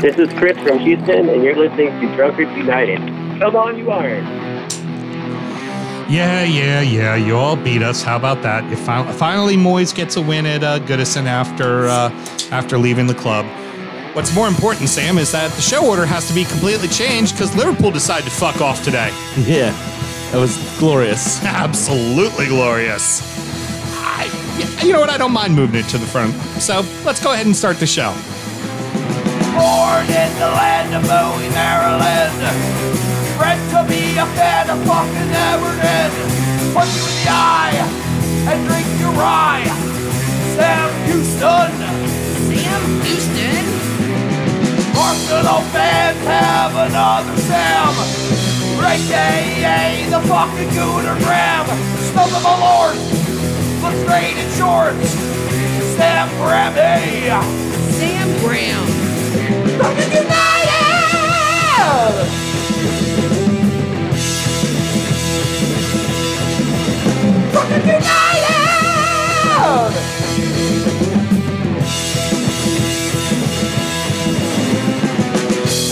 This is Chris from Houston, and you're listening to Drunkards United. Come on, you Iron! Yeah, yeah, yeah. You all beat us. How about that? You fin- finally, Moyes gets a win at uh, Goodison after uh, after leaving the club. What's more important, Sam, is that the show order has to be completely changed because Liverpool decided to fuck off today. Yeah, that was glorious. Absolutely glorious. I, you know what? I don't mind moving it to the front. So let's go ahead and start the show. Born in the land of Bowie, Maryland. Bred to be a fan of fucking Everton. Punch you in the eye and drink your rye. Sam Houston. Sam Houston? Arsenal fans have another Sam. AKA the fucking Gooner Graham. Smell the Malort. Looks great in shorts. Sam Grammy. Sam Graham. Fucking United! Fucking United!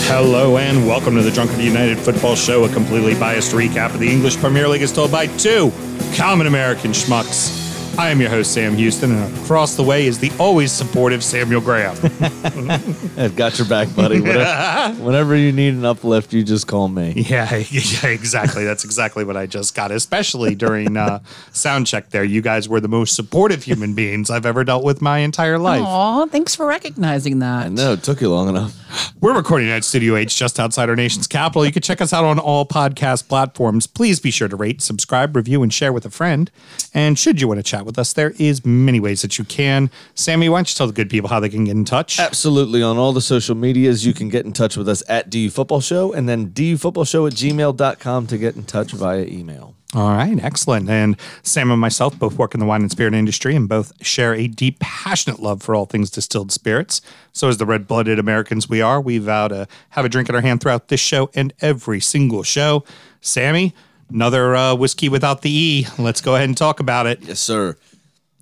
Hello and welcome to the Drunkard United Football Show, a completely biased recap of the English Premier League as told by two common American schmucks. I am your host, Sam Houston, and across the way is the always supportive Samuel Graham. I've got your back, buddy. Whatever, whenever you need an uplift, you just call me. yeah, yeah, exactly. That's exactly what I just got, especially during uh, sound check there. You guys were the most supportive human beings I've ever dealt with my entire life. Aw, thanks for recognizing that. I know it took you long enough. We're recording at Studio H just outside our nation's capital. You can check us out on all podcast platforms. Please be sure to rate, subscribe, review, and share with a friend. And should you want to chat with us, there is many ways that you can. Sammy, why don't you tell the good people how they can get in touch? Absolutely. On all the social medias, you can get in touch with us at DU Football Show and then dufootballshow at gmail.com to get in touch via email. All right, excellent. And Sam and myself both work in the wine and spirit industry and both share a deep, passionate love for all things distilled spirits. So, as the red blooded Americans we are, we vow to have a drink in our hand throughout this show and every single show. Sammy, another uh, whiskey without the E. Let's go ahead and talk about it. Yes, sir.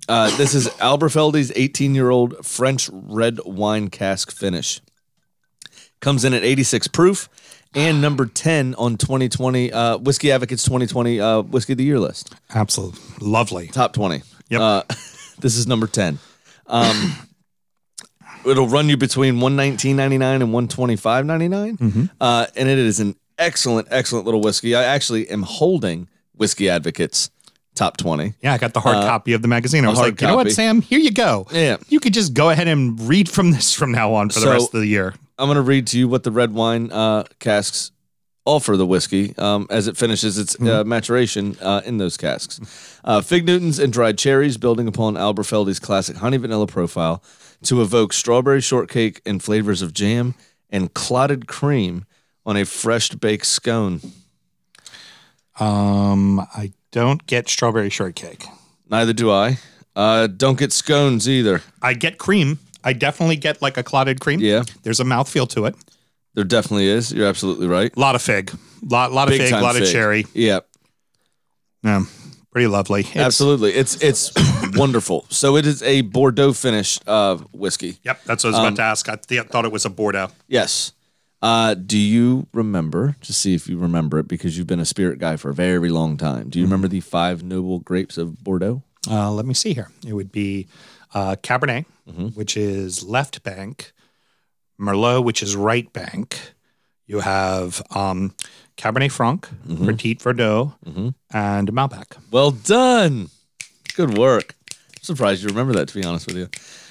Uh, this is Aberfeldy's 18 year old French red wine cask finish. Comes in at 86 proof and number 10 on 2020 uh, Whiskey Advocates 2020 uh, Whiskey of the Year list. Absolutely lovely. Top 20. Yep. Uh, this is number 10. Um, it'll run you between 119.99 and 125.99. Uh, and it is an excellent, excellent little whiskey. I actually am holding Whiskey Advocates top 20. Yeah, I got the hard copy of the magazine. I was like, you know what. Sam? Here you go. Yeah. You could just go ahead and read from this from now on for the So- rest of the year. I'm going to read to you what the red wine uh, casks offer the whiskey um, as it finishes its uh, maturation uh, in those casks. Uh, fig Newtons and dried cherries, building upon Aberfeldy's classic honey vanilla profile to evoke strawberry shortcake and flavors of jam and clotted cream on a fresh baked scone. Um, I don't get strawberry shortcake. Neither do I. Uh, don't get scones either. I get cream. I definitely get like a clotted cream. Yeah. There's a mouthfeel to it. There definitely is. You're absolutely right. A lot of fig. Lot, lot of Big fig, time lot of cherry. Yeah. Yeah. Pretty lovely. It's- Absolutely, it's it's wonderful. So it is a Bordeaux finish uh, whiskey. Yep. That's what I was Um, about to ask. I th- thought it was a Bordeaux. Yes. Uh, do you remember? To see if you remember it, because you've been a spirit guy for a very long time. Do you remember the five noble grapes of Bordeaux? Uh, let me see here. It would be uh, Cabernet, Mm-hmm. which is left bank, Merlot, which is right bank. You have um, Cabernet Franc, Mm-hmm. Petit Verdot, and Malbec. Well done. Good work. I'm surprised you remember that. To be honest with you,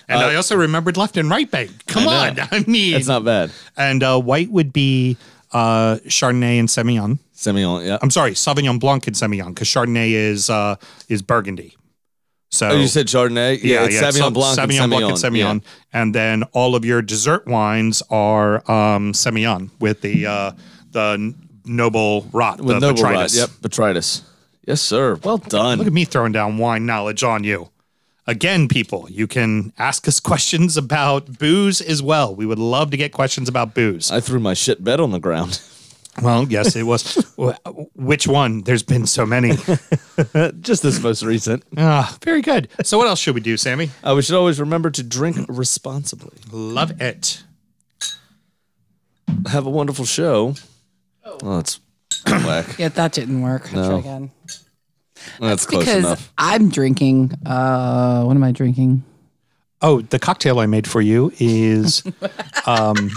And I also remembered left and right bank. Come Uh, I on. I mean, that's not bad. and uh, white would be uh, Chardonnay and Semillon. Semillon. Yeah. I'm sorry, Sauvignon Blanc and Semillon, because Chardonnay is uh, is Burgundy. So Oh, you said Chardonnay. Yeah, it's Sauvignon Sau- Blanc and Sauvignon Blanc and Semillon. Semillon, and then all of your dessert wines are um, Semillon with the uh, the noble rot, With the noble rot. botrytis. Yep. Botrytis. Yes, sir. Well done. Look at me throwing down wine knowledge on you. Again, people, you can ask us questions about booze as well. We would love to get questions about booze. I threw my shit bed on the ground. Well, yes, it was. Which one? There's been so many. Just this most recent. Ah, very good. So, what else should we do, Sammy? Uh, we should always remember to drink responsibly. Love it. have a wonderful show. Oh, that's whack. Yeah, that didn't work. I'll No. try again. That's close because enough. I'm drinking. Uh, what am I drinking? Oh, the cocktail I made for you is Um,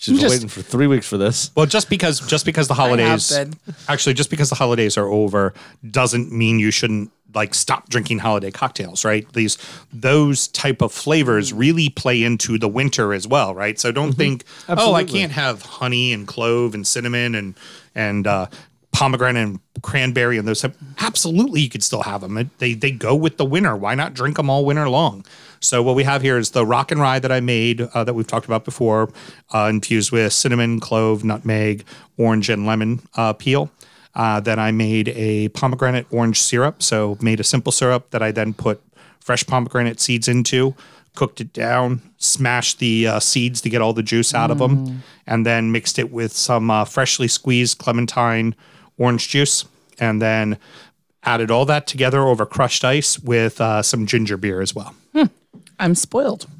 She's been just- waiting for three weeks for this. well, just because just because the holidays actually just because the holidays are over doesn't mean you shouldn't like stop drinking holiday cocktails, right? These those type of flavors really play into the winter as well, right? So don't think, oh, I can't have honey and clove and cinnamon and and uh, pomegranate and cranberry and those. Absolutely, you could still have them. They they go with the winter. Why not drink them all winter long? So what we have here is the rock and rye that I made uh, that we've talked about before, uh, infused with cinnamon, clove, nutmeg, orange, and lemon uh, peel. Uh, then I made a pomegranate orange syrup. So made a simple syrup that I then put fresh pomegranate seeds into, cooked it down, smashed the uh, seeds to get all the juice out of them, and then mixed it with some uh, freshly squeezed clementine orange juice, and then added all that together over crushed ice with uh, some ginger beer as well. I'm spoiled.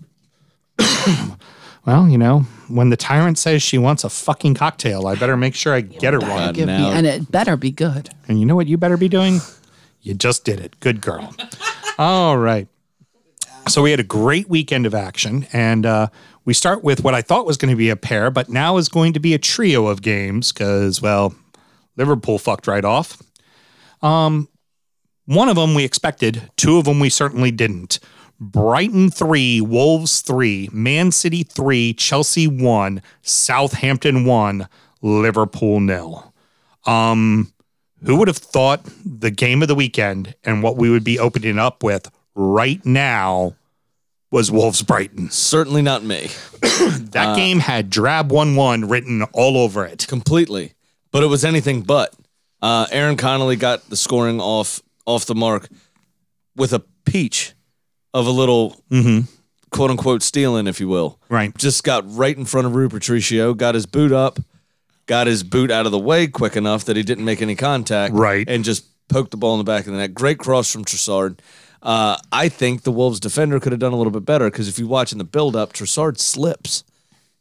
Well, you know, when the tyrant says she wants a fucking cocktail, I better make sure I get her one. Give me, now- and it better be good. And you know what you better be doing? You just did it. Good girl. All right. So we had a great weekend of action, and uh, we start with what I thought was going to be a pair, but now is going to be a trio of games because, well, Liverpool fucked right off. Um, one of them we expected, two of them we certainly didn't. Brighton three, Wolves three, Man City three, Chelsea one, Southampton one, Liverpool nil. Um, who would have thought the game of the weekend and what we would be opening up with right now was Wolves Brighton? Certainly not me. That game had drab 1 1 written all over it. completely. But it was anything but. Uh, Aaron Connolly got the scoring off off the mark with a peach of a little quote unquote stealing, if you will. Right. Just got right in front of Rui Patricio, got his boot up, got his boot out of the way quick enough that he didn't make any contact. Right. And just poked the ball in the back of the net. Great cross from Trossard. Uh, I think the Wolves defender could have done a little bit better because if you watch in the build up, Trossard slips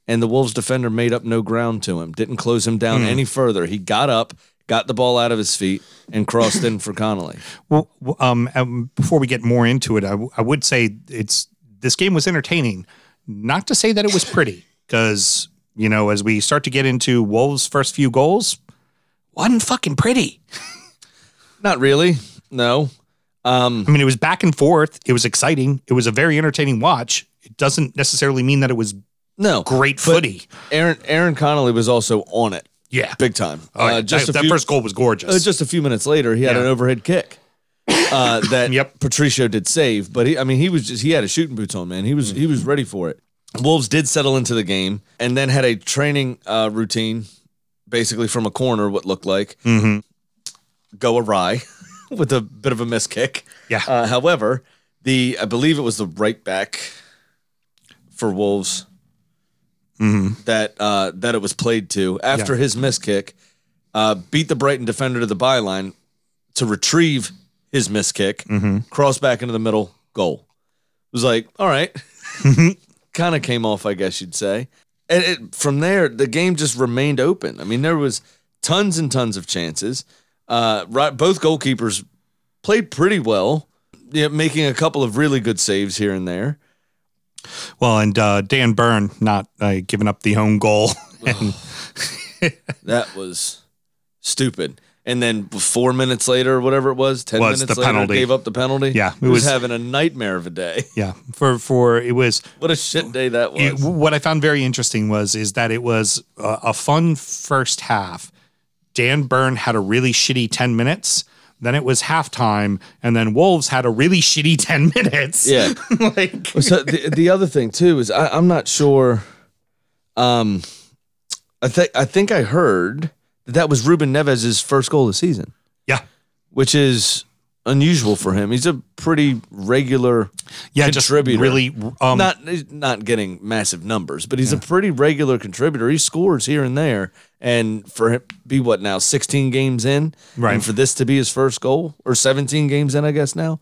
and the Wolves defender made up no ground to him, didn't close him down any further. He got up, got the ball out of his feet, and crossed in for Connolly. Well, um, um, before we get more into it, I, w- I would say it's this game was entertaining. Not to say that it was pretty, because you know, as we start to get into Wolves' first few goals, wasn't fucking pretty. Not really. No. Um, I mean, it was back and forth. It was exciting. It was a very entertaining watch. It doesn't necessarily mean that it was no. great footy. Aaron Aaron Connolly was also on it Yeah, big time. Oh, yeah. just that, that few, first goal was gorgeous. uh, just a few minutes later, he had Yeah. an overhead kick. Uh, that Yep. Patricio did save, but he, I mean, he was just he had a shooting boots on, man. He was he was ready for it. Wolves did settle into the game and then had a training uh, routine, basically from a corner, what looked like Mhm. go awry with a bit of a miss kick. Yeah. Uh, however, the I believe it was the right back for Wolves that uh, that it was played to after Yeah. his miss kick, uh, beat the Brighton defender to the byline to retrieve his miss kick, cross back into the middle, goal. It was like, all right, kind of came off, I guess you'd say. And it, from there, the game just remained open. I mean, there was tons and tons of chances. Uh, right, both goalkeepers played pretty well, yeah, making a couple of really good saves here and there. Well, and uh, Dan Burn not uh, giving up the own goal. and That was stupid. And then four minutes later, or whatever it was, ten Was minutes the later, penalty. gave up the penalty. Yeah, it he was, was- having a nightmare of a day. yeah, for for it was What a shit day that was. it, what I found very interesting was is that it was a, a fun first half. Dan Burn had a really shitty ten minutes. Then it was halftime, and then Wolves had a really shitty ten minutes. Yeah. like so the, the other thing too is I, I'm not sure. Um, I think I think I heard that that was Ruben Neves' first goal of the season, yeah, which is unusual for him. He's a pretty regular yeah, just contributor. really um, not he's not getting massive numbers, but he's a pretty regular contributor. He scores here and there, and for him be what now, 16 games in, Right. And for this to be his first goal, or 17 games in, I guess now.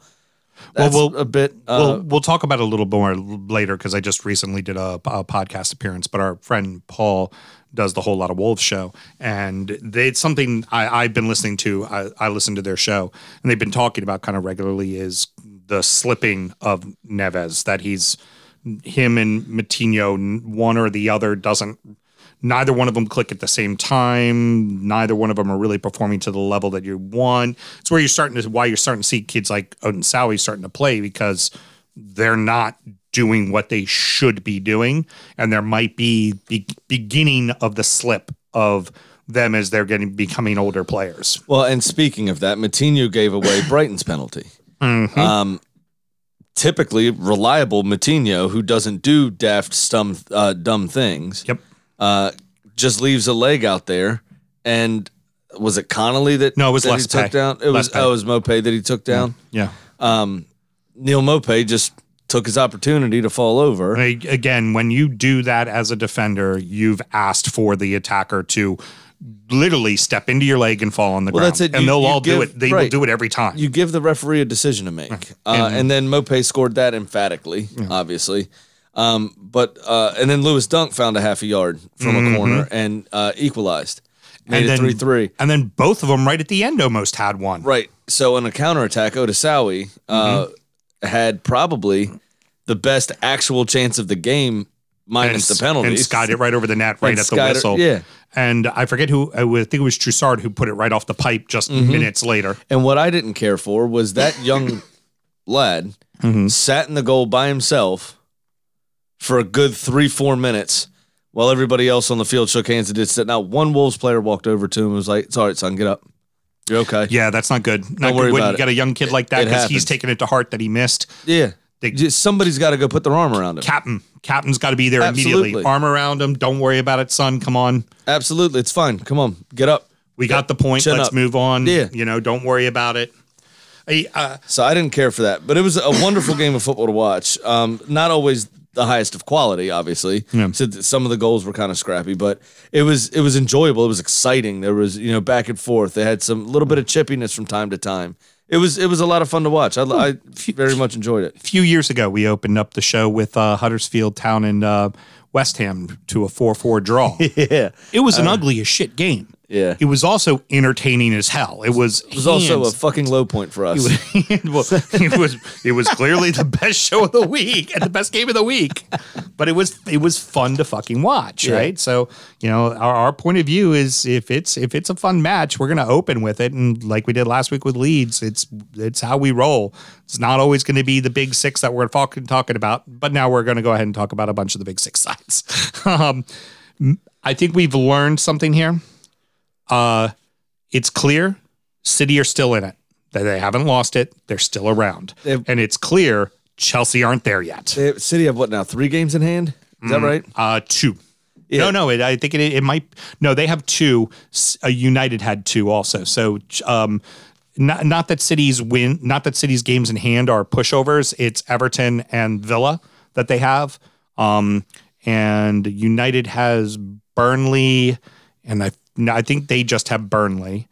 That's we'll- a bit. Uh, we'll we'll talk about it a little more later because I just recently did a, a podcast appearance. But our friend Paul does the whole lot of wolves show, and they, it's something I, I've been listening to. I, I listen to their show, and they've been talking about kind of regularly is the slipping of Neves that he's him and Moutinho one or the other doesn't neither one of them click at the same time. Neither one of them are really performing to the level that you want. It's where you're starting to why you're starting to see kids like Otasowie starting to play because they're not doing what they should be doing, and there might be be beginning of the slip of them as they're getting becoming older players. well, and speaking of that, Moutinho gave away Brighton's penalty. Mm-hmm. Um, typically reliable Moutinho, who doesn't do daft, stum, uh, dumb things. Yep. uh, just leaves a leg out there. And was it Connolly that No, it was that he Lespe. took down? It was oh, it was Maupay that he took down. Yeah. Neal Maupay just took his opportunity to fall over. I- Again, when you do that as a defender, you've asked for the attacker to literally step into your leg and fall on the Well, ground. that's it. And You- they'll you all do it. They will do it every time. You give the referee a decision to make, uh, and then Maupay scored that emphatically, obviously. Um, but uh, and then Lewis Dunk found a half a yard from a corner and uh, equalized, made Mm-hmm. and then three three. And then both of them right at the end almost had one. Right. So in a counterattack, Otasowie uh, Mm-hmm. Had probably the best actual chance of the game And, minus the penalty. and skied it right over the net, right And at the skied it- whistle. yeah. And I forget who. I think it was Trossard who put it right off the pipe just Mm-hmm. minutes later. And what I didn't care for was that young lad Mm-hmm. sat in the goal by himself for a good three, four minutes while everybody else on the field shook hands and did sit. Now, one Wolves player walked over to him and was like, It's all right, son, get up. You're okay. Yeah, that's not good. Not worry good when about you it. got a young kid like that It because he's taking it to heart that he missed. Yeah. They- Just- somebody's got to go put their arm around him. Captain, captain's got to be there immediately. Absolutely. Arm around him. Don't worry about it, son. Come on. Absolutely. It's fine. Come on, get up. We got the point. Chin Let's up. move on. Yeah. You know, don't worry about it. I, uh, So I didn't care for that, but it was a wonderful game of football to watch. Um, not always the highest of quality, obviously. Yeah. So some of the goals were kind of scrappy, but it was it was enjoyable. It was exciting. There was you know back and forth. They had some little bit of chippiness from time to time. It was it was a lot of fun to watch. I, I very much enjoyed it. a few years ago, we opened up the show with uh, Huddersfield Town and uh, West Ham to a 4 4 draw. Yeah, It was an ugly as shit game. Yeah. It was also entertaining as hell. It was, It was also a fucking low point for us. well, it was it was clearly the best show of the week and the best game of the week. But it was it was fun to fucking watch, right? So you know, our, our point of view is if it's if it's a fun match, we're gonna open with it, and like we did last week with Leeds, it's it's how we roll. It's not always going to be the big six that we're talking talking about, but now we're going to go ahead and talk about a bunch of the big six sides. um, I think we've learned something here. Uh, it's clear City are still in it. That they haven't lost it. They're still around. They've- and it's clear Chelsea aren't there yet. They City have what now? Three games in hand. Is that right? Uh, two. Yeah. No, no. It, I think it, it might. No, they have two. Uh, United had two also. So, um, not not that City's win, not that City's games in hand are pushovers. It's Everton and Villa that they have. Um, and United has Burnley, and I I think they just have Burnley.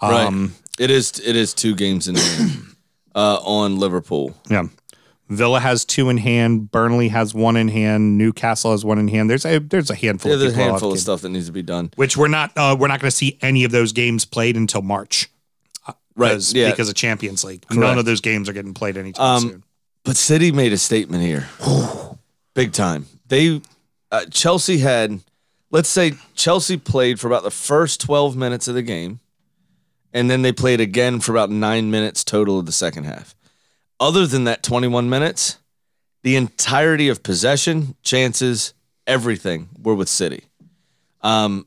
Um, right. It is. It is two games in hand uh, on Liverpool. Yeah. Villa has two in hand. Burnley has one in hand. Newcastle has one in hand. There's a there's a handful. Yeah, of there's a handful of stuff that needs to be done. which we're not uh, we're not going to see any of those games played until March. Right. Because, Yeah. because of Champions League. None of those games are getting played anytime Um, soon. But City made a statement here, big time. They uh, Chelsea had, let's say Chelsea played for about the first twelve minutes of the game, and then they played again for about nine minutes total of the second half. Other than that twenty-one minutes, the entirety of possession, chances, everything were with City. Um,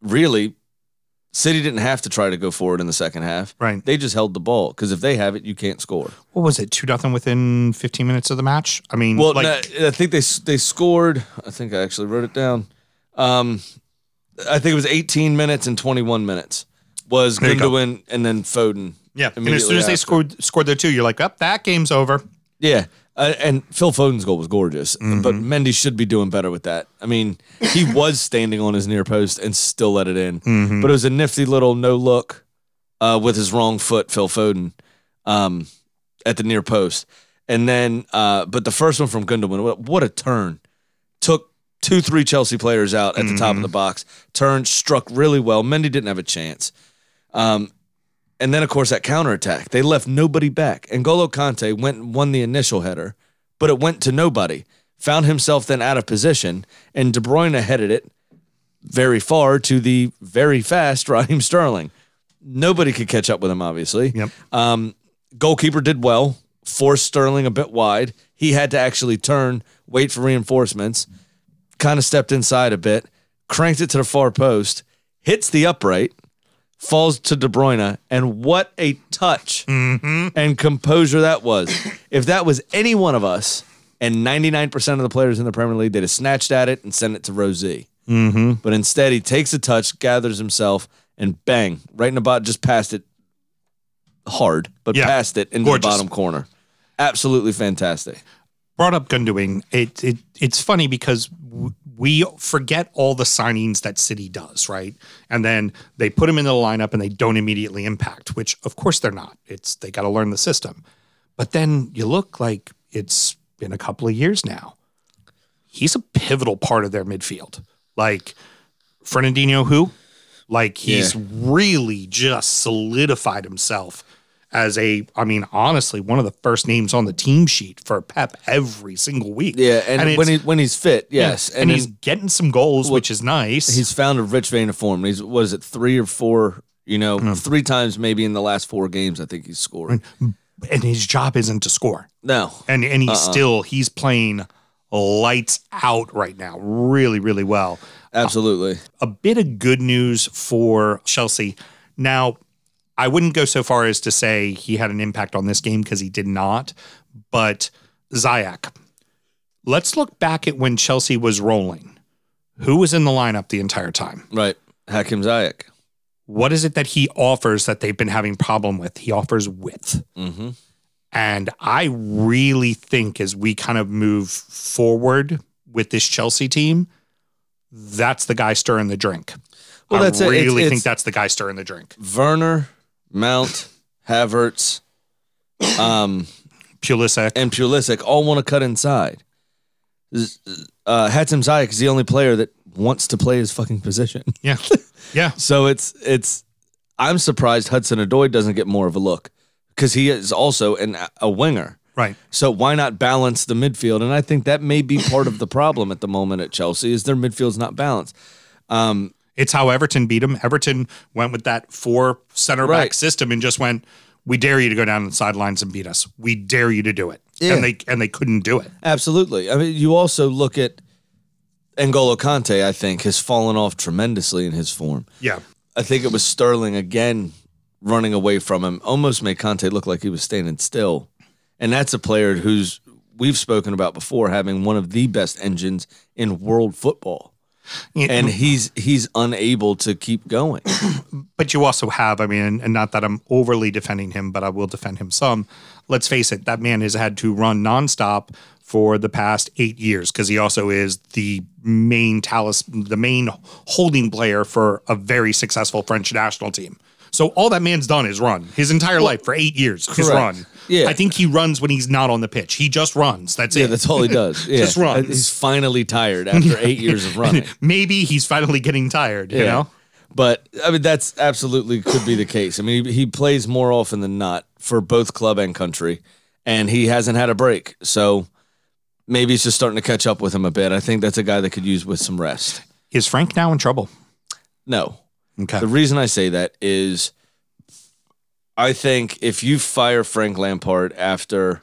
really, City didn't have to try to go forward in the second half. Right. They just held the ball because if they have it, you can't score. What was it? Two nothing within 15 minutes of the match. I mean, Well, like no, I think they they scored. I think I actually wrote it down. Um, I think it was 18 minutes and 21 minutes was There. Gundogan and then Foden. yeah. And as soon as they scored scored their two, you're like, up, that game's over. Yeah. Uh, and Phil Foden's goal was gorgeous, Mm-hmm. but Mendy should be doing better with that. I mean, he was standing on his near post and still let it in, Mm-hmm. but it was a nifty little no look uh, with his wrong foot, Phil Foden. Um, at the near post. And then, uh, but the first one from Gundogan, what, what a turn. Took two, three Chelsea players out at the top of the box. Turned, struck really well. Mendy didn't have a chance. Um, and then, of course, that counterattack. They left nobody back. And Golo Kante went and won the initial header, but it went to nobody. Found himself then out of position, and De Bruyne headed it very far to the very fast Raheem Sterling. Nobody could catch up with him, obviously. Yep. Um, goalkeeper did well, forced Sterling a bit wide. He had to actually turn, wait for reinforcements, kind of stepped inside a bit, cranked it to the far post, hits the upright, falls to De Bruyne, and what a touch and composure that was. if that was any one of us, and 99% of the players in the Premier League, they'd have snatched at it and sent it to Row Z. Mm-hmm. But instead, he takes a touch, gathers himself, and bang, right in the bottom, just passed it hard, but Yeah. passed it into Gorgeous. the bottom corner. Absolutely fantastic. Brought up Gundogan. It, it it's funny because w- we forget all the signings that City does, right? And then they put him in the lineup and they don't immediately impact, which of course they're not. It's they got to learn the system. But then you look like it's been a couple of years now. He's a pivotal part of their midfield. Like Fernandinho, who, like he's really just solidified himself as a, I mean, honestly, one of the first names on the team sheet for Pep every single week. Yeah, and, it's- when he when he's fit, yes, and, he's then getting some goals, which is nice. he's found a rich vein of form. He's what is it, three or four? You know, Hmm. three times maybe in the last four games. I think he's scored. and his job isn't to score. No, And and he's Uh-uh. still he's playing lights out right now, really, really well. absolutely. a bit of good news for Chelsea. Now, I wouldn't go so far as to say he had an impact on this game because he did not, but Ziyech. Let's look back at when Chelsea was rolling. Who was in the lineup the entire time? Right, Hakim Ziyech. What is it that he offers that they've been having problem with? He offers width. Mm-hmm. And I really think as we kind of move forward with this Chelsea team, that's the guy stirring the drink. Well, I that's it. It's- really it's- think that's the guy stirring the drink. Werner, Mount, Havertz, um, Pulisic. and Pulisic all want to cut inside. Uh, Hakim Ziyech is the only player that wants to play his fucking position. Yeah. Yeah. So it's it's. I'm surprised Hudson Odoi doesn't get more of a look because he is also an, a winger. Right. So why not balance the midfield? And I think that may be part of the problem at the moment at Chelsea is their midfield's not balanced. Um, It's how Everton beat him. Everton went with that four center back Right. system and just went, we dare you to go down the sidelines and beat us. We dare you to do it. Yeah. And they and they couldn't do it. Absolutely. I mean, you also look at N'Golo Kante. I think has fallen off tremendously in his form. Yeah. I think it was Sterling again running away from him, almost made Kante look like he was standing still. And that's a player who's we've spoken about before having one of the best engines in world football. And he's he's unable to keep going. but you also have, I mean, and, not that I'm overly defending him, but I will defend him some. Let's face it, that man has had to run nonstop for the past eight years because he also is the main talus, the main holding player for a very successful French national team. So all that man's done is run his entire life for eight years. Correct. run. Yeah. I think he runs when he's not on the pitch. He just runs. That's it. Yeah, it. that's all he does. Yeah. Just runs. He's finally tired after eight years of running. Maybe he's finally getting tired. You know. But I mean, that's absolutely could be the case. I mean, he, he plays more often than not for both club and country, and he hasn't had a break. So maybe it's just starting to catch up with him a bit. I think that's a guy that could use with some rest. Is Frank now in trouble? No. Okay. The reason I say that is I think if you fire Frank Lampard after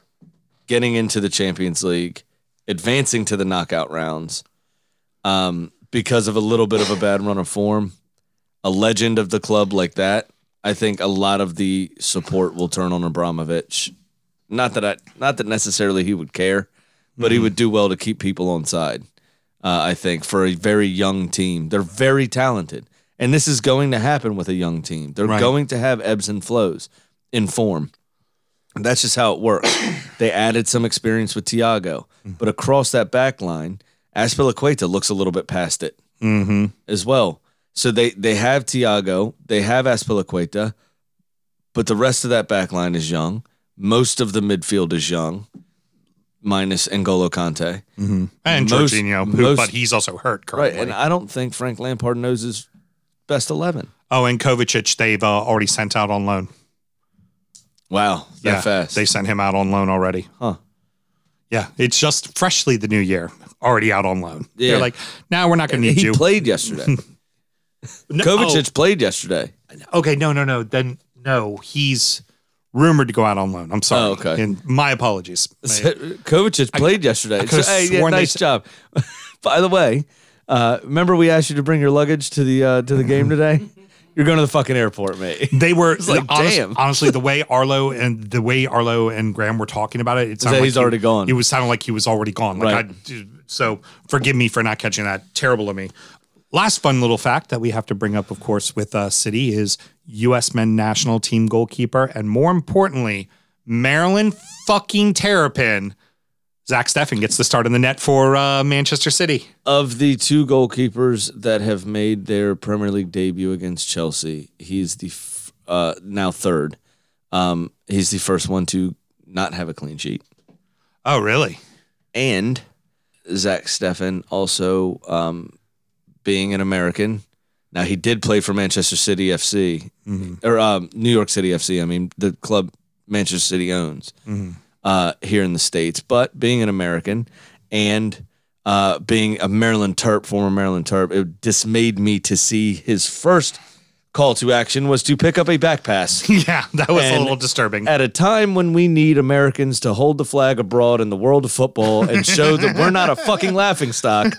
getting into the Champions League, advancing to the knockout rounds, um, because of a little bit of a bad run of form, a legend of the club like that, I think a lot of the support will turn on Abramovich. Not that I, not that necessarily he would care, but he would do well to keep people on side. Uh, I think for a very young team, they're very talented, and this is going to happen with a young team. They're Right. going to have ebbs and flows in form. That's just how it works. they added some experience with Thiago, but across that back line, Azpilicueta looks a little bit past it Mm-hmm. as well. So they they have Thiago, they have Azpilicueta, but the rest of that back line is young. Most of the midfield is young, minus N'Golo Kante. and Most- Jorginho, who, most- but he's also hurt Right, currently. and I don't think Frank Lampard knows his best eleven. oh, and Kovacic, they've uh, already sent out on loan. Wow, that yeah, fast. they sent him out on loan already. Huh. Yeah, it's just freshly the new year, already out on loan. Yeah. They're like, now we're not going to need he you. He played yesterday. No- Kovacic played yesterday. oh, okay, no, no, no. Then no, he's rumored to go out on loan. I'm sorry. Oh, okay. And my apologies. Kovacic played yesterday. I So, hey, yeah, sworn they nice job. By the way, uh, remember we asked you to bring your luggage to the uh, to the game today? You're going to the fucking airport, mate. They were like, honest- damn. honestly, the way Arlo and the way Arlo and Graham were talking about it, it sounded that like he's he- already gone. It was sounding like he was already gone. Like Right. I, so forgive me for not catching that. Terrible of me. Last fun little fact that we have to bring up, of course, with uh, City is U.S. men national team goalkeeper, and more importantly, Maryland fucking Terrapin. Zach Steffen gets the start in the net for uh, Manchester City. Of the two goalkeepers that have made their Premier League debut against Chelsea, he's the f- uh, now third. Um, he's the first one to not have a clean sheet. Oh, really? and Zach Steffen also um, being an American. Now he did play for Manchester City FC or um, New York City FC. I mean the club Manchester City owns uh, here in the states, but being an American and uh, being a Maryland Terp, former Maryland Terp, it dismayed me to see his first call to action was to pick up a back pass. Yeah, that was a little disturbing. At a time when we need Americans to hold the flag abroad in the world of football and show that we're not a fucking laughing stock,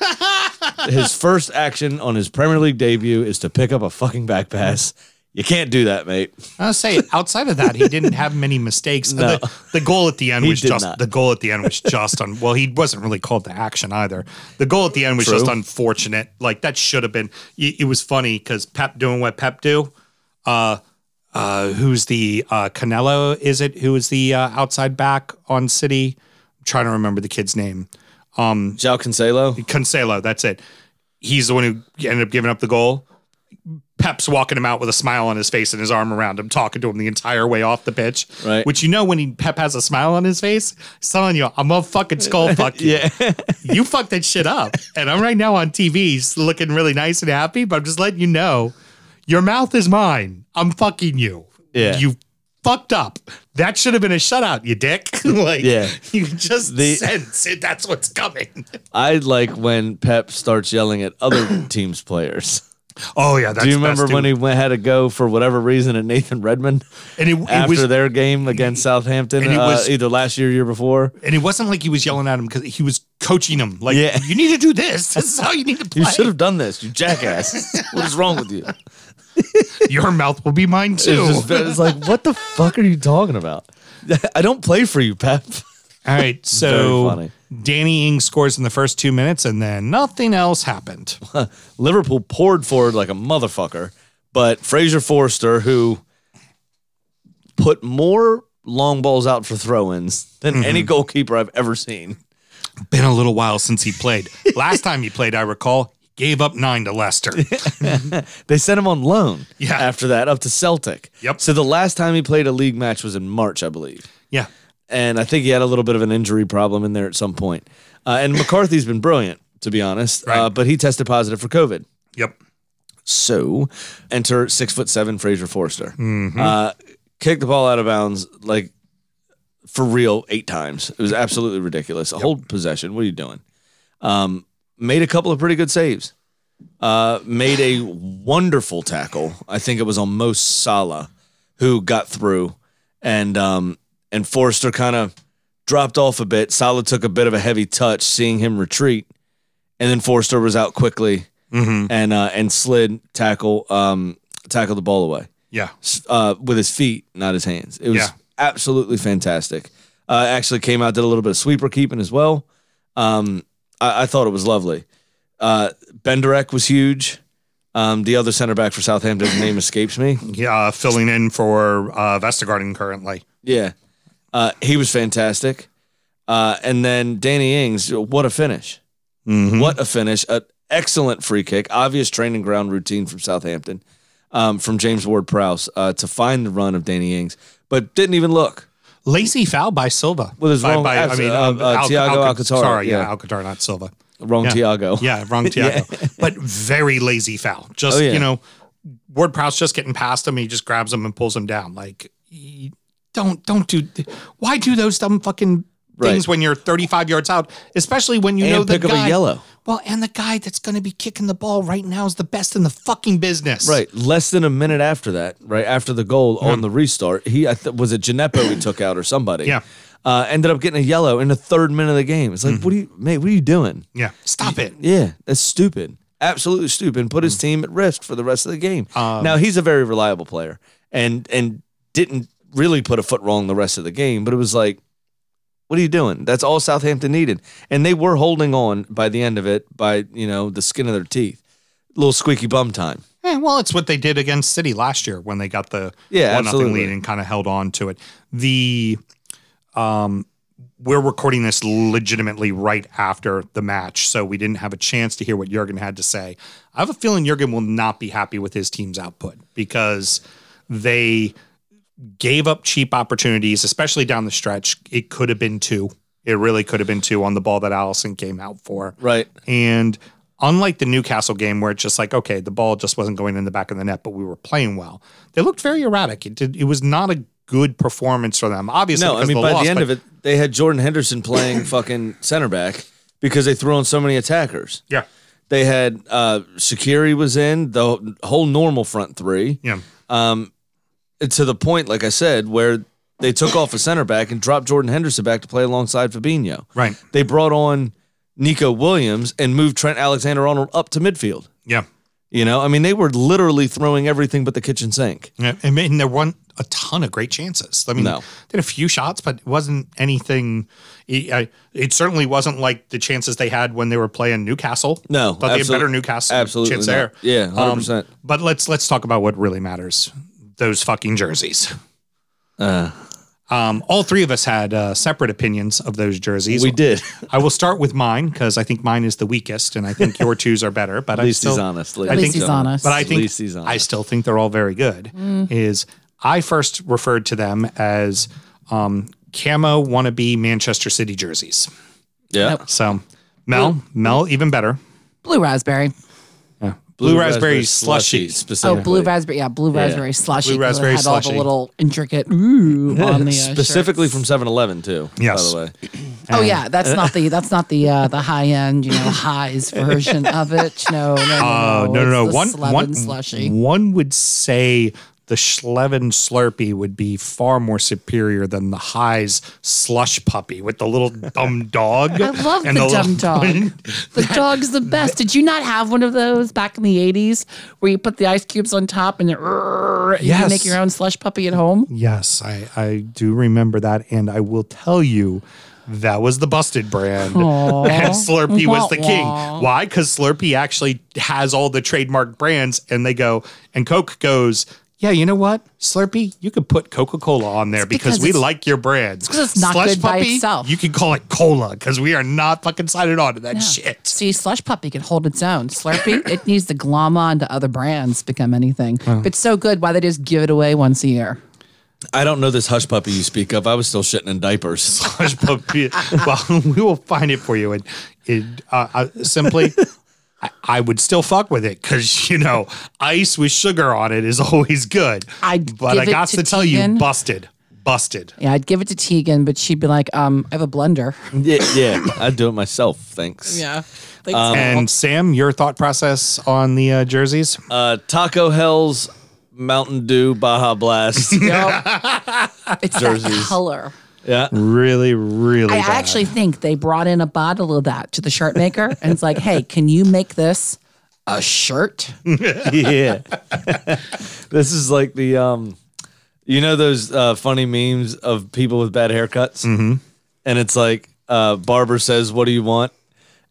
his first action on his Premier League debut is to pick up a fucking back pass. You can't do that, mate. I'll say outside of that, he didn't have many mistakes. No. The, the goal at the end He was just not. the goal at the end was just on. Well, he wasn't really called to action either. The goal at the end was True. just unfortunate. Like that should have been. It, it was funny because Pep doing what Pep do. Uh, uh, who's the uh, Canelo? Is it who is the uh, outside back on City? I'm trying to remember the kid's name. João Cancelo. Cancelo, that's it. He's the one who ended up giving up the goal. Pep's walking him out with a smile on his face and his arm around him, talking to him the entire way off the pitch. Right. Which you know when he, Pep has a smile on his face, he's telling you, I'm gonna fucking skull fuck you. Yeah. You fucked that shit up. And I'm right now on TV looking really nice and happy, but I'm just letting you know your mouth is mine. I'm fucking you. Yeah. You fucked up. That should have been a shutout, you dick. like Yeah. you just The- sense it. That's what's coming. I like when Pep starts yelling at other teams' players. Oh yeah, that's Do you remember when he went, had to go for whatever reason at Nathan Redmond and it, it after was their game against Southampton, And it uh, was- either last year or year before? and it wasn't like he was yelling at him because he was coaching him. Like, Yeah. you need to do this. This is how you need to play. You should have done this, you jackass. what is wrong with you? Your mouth will be mine It's, too. just, it's like, what the fuck are you talking about? I don't play for you, Pep. All right, so funny. Danny Ings scores in the first two minutes, and then nothing else happened. Liverpool poured forward like a motherfucker, but Fraser Forster, who put more long balls out for throw-ins than mm-hmm. any goalkeeper I've ever seen. Been a little while since he played. Last time he played, I recall, he gave up nine to Leicester. They sent him on loan. Yeah. After that, up to Celtic. Yep. So the last time he played a league match was in March, I believe. yeah, and I think he had a little bit of an injury problem in there at some point. Uh, and McCarthy's been brilliant, to be honest, uh, Right. but he tested positive for COVID. yep. So enter six foot seven Fraser Forster. Uh, kicked the ball out of bounds like for real eight times. It was absolutely ridiculous. A whole possession. What are you doing? Um, made a couple of pretty good saves. Uh, made a wonderful tackle. I think it was on Mo Salah who got through, and um, and Forster kind of dropped off a bit. Salah took a bit of a heavy touch, seeing him retreat, and then Forster was out quickly and uh, and slid tackle um, tackle the ball away Yeah. uh, with his feet, not his hands. It was Yeah. absolutely fantastic. Uh, actually came out did a little bit of sweeper keeping as well. Um, I, I thought it was lovely. Uh, Bednarek was huge. Um, the other center back for Southampton, name escapes me. Yeah, filling in for uh, Vestergaard currently. Yeah, uh, he was fantastic. Uh, and then Danny Ings, what a finish! What a finish! An excellent free kick, obvious training ground routine from Southampton, um, from James Ward-Prowse uh, to find the run of Danny Ings, but didn't even look. Lazy foul by Silva. With his by, wrong- by, I mean, uh, um, uh, Al- Thiago Alca- Alcantara, Sorry, yeah, yeah. Alcantara, not Silva. Wrong Yeah. Thiago. Yeah, wrong Thiago. But very lazy foul. Just Oh, yeah. you know, Ward Prowse just getting past him. He just grabs him and pulls him down. Like, y- don't don't do. Why do those dumb fucking things when you're 35 yards out? Especially when you And know the pick up a guy. yellow. Well, and the guy that's going to be kicking the ball right now is the best in the fucking business. Right, less than a minute after that, right after the goal on the restart, he I th- was it Gineppo he took out or somebody. Yeah. uh, ended up getting a yellow in the third minute of the game. It's like, what are you, mate? What are you doing? Yeah. Stop it. Yeah, that's stupid. Absolutely stupid. Put his team at risk for the rest of the game. Um, now he's a very reliable player, and and didn't really put a foot wrong the rest of the game. But it was like, what are you doing? That's all Southampton needed, and they were holding on by the end of it by you know the skin of their teeth. little squeaky bum time. Yeah, well, it's what they did against City last year when they got the Yeah, one nothing lead and kind of held on to it. The um we're recording this legitimately right after the match, so we didn't have a chance to hear what Jurgen had to say. I have a feeling Jurgen will not be happy with his team's output because they gave up cheap opportunities, especially down the stretch. It could have been two. It really could have been two on the ball that Alisson came out for. Right. And unlike the Newcastle game where it's just like, okay, the ball just wasn't going in the back of the net, but we were playing well. They looked very erratic. It did, it was not a good performance for them. Obviously, No, I mean by loss, the end of it, they had Jordan Henderson playing fucking center back because they threw on so many attackers. yeah, They had uh Shaqiri was in the whole normal front three. yeah, to the point, like I said, where they took off a center back and dropped Jordan Henderson back to play alongside Fabinho. right, They brought on Neco Williams and moved Trent Alexander Arnold up to midfield. yeah. You know, I mean, they were literally throwing everything but the kitchen sink. Yeah, and, and there weren't a ton of great chances. I mean, No. they had a few shots, but it wasn't anything. It, it certainly wasn't like the chances they had when they were playing Newcastle. No, but they had better Newcastle absolutely chance not. there. Yeah, 100%. Um, but let's let's talk about what really matters: those fucking jerseys. Uh, Um, all three of us had uh, separate opinions of those jerseys. we did. I will start with mine because I think mine is the weakest, and I think your twos are better. But At I least still, he's honest. I At think, least he's honest. But I At think least he's I still think they're all very good. Is I first referred to them as um, camo wannabe Manchester City jerseys. Yeah. Nope. So Mel, Mel, even better. Blue raspberry. Blue, raspberry, slushy. Oh, specifically. blue raspberry. Yeah, blue raspberry slushy. Blue 'cause it raspberry had all slushy. the little intricate ooh on the uh, specifically shirts. from 7-Eleven too. Yes. By the way. Oh yeah, that's not the that's not the uh, the high end you know highs version of it. No, no, no, Uh, no, no, no. It's One, the Slevin one, slushy. one would say the Schleven Slurpee would be far more superior than the Highs Slush Puppy with the little dumb dog. I love the, and dumb dog. The dog's the best. Did you not have one of those back in the '80s where you put the ice cubes on top and it, you Yes. can make your own slush puppy at home? Yes, I, I do remember that. And I will tell you, that was the busted brand. And Slurpee was the king. Why? Because Slurpee actually has all the trademark brands, and they go, and Coke goes, yeah, you know what, Slurpee, you could put Coca Cola on there because, because we like your brands. 'cause it's not Slush good by Puppy, itself. You can call it cola because we are not fucking signing on to that Yeah. shit. See, slush puppy can hold its own. Slurpee, it needs to glom on to other brands, to become anything. If it's so good, why they just give it away once a year? I don't know this hush puppy you speak of. I was still shitting in diapers. Slush Puppy. well, we will find it for you. And it uh, uh, simply. I- I would still fuck with it because you know ice with sugar on it is always good. I'd but give I got to to, tell you, busted, busted. Yeah, I'd give it to Tegan, but she'd be like, um, I have a blender. yeah, yeah. I'd do it myself. Thanks. Yeah. and Sam, your thought process on the uh, jerseys? Uh, Taco Hell's Mountain Dew Baja Blast. it's Jerseys. that color. Yeah. Really, really. I bad. actually think they brought in a bottle of that to the shirt maker and it's like, hey, can you make this a shirt? yeah. this is like the um you know those uh, funny memes of people with bad haircuts? Mm-hmm. And it's like uh barber says, What do you want?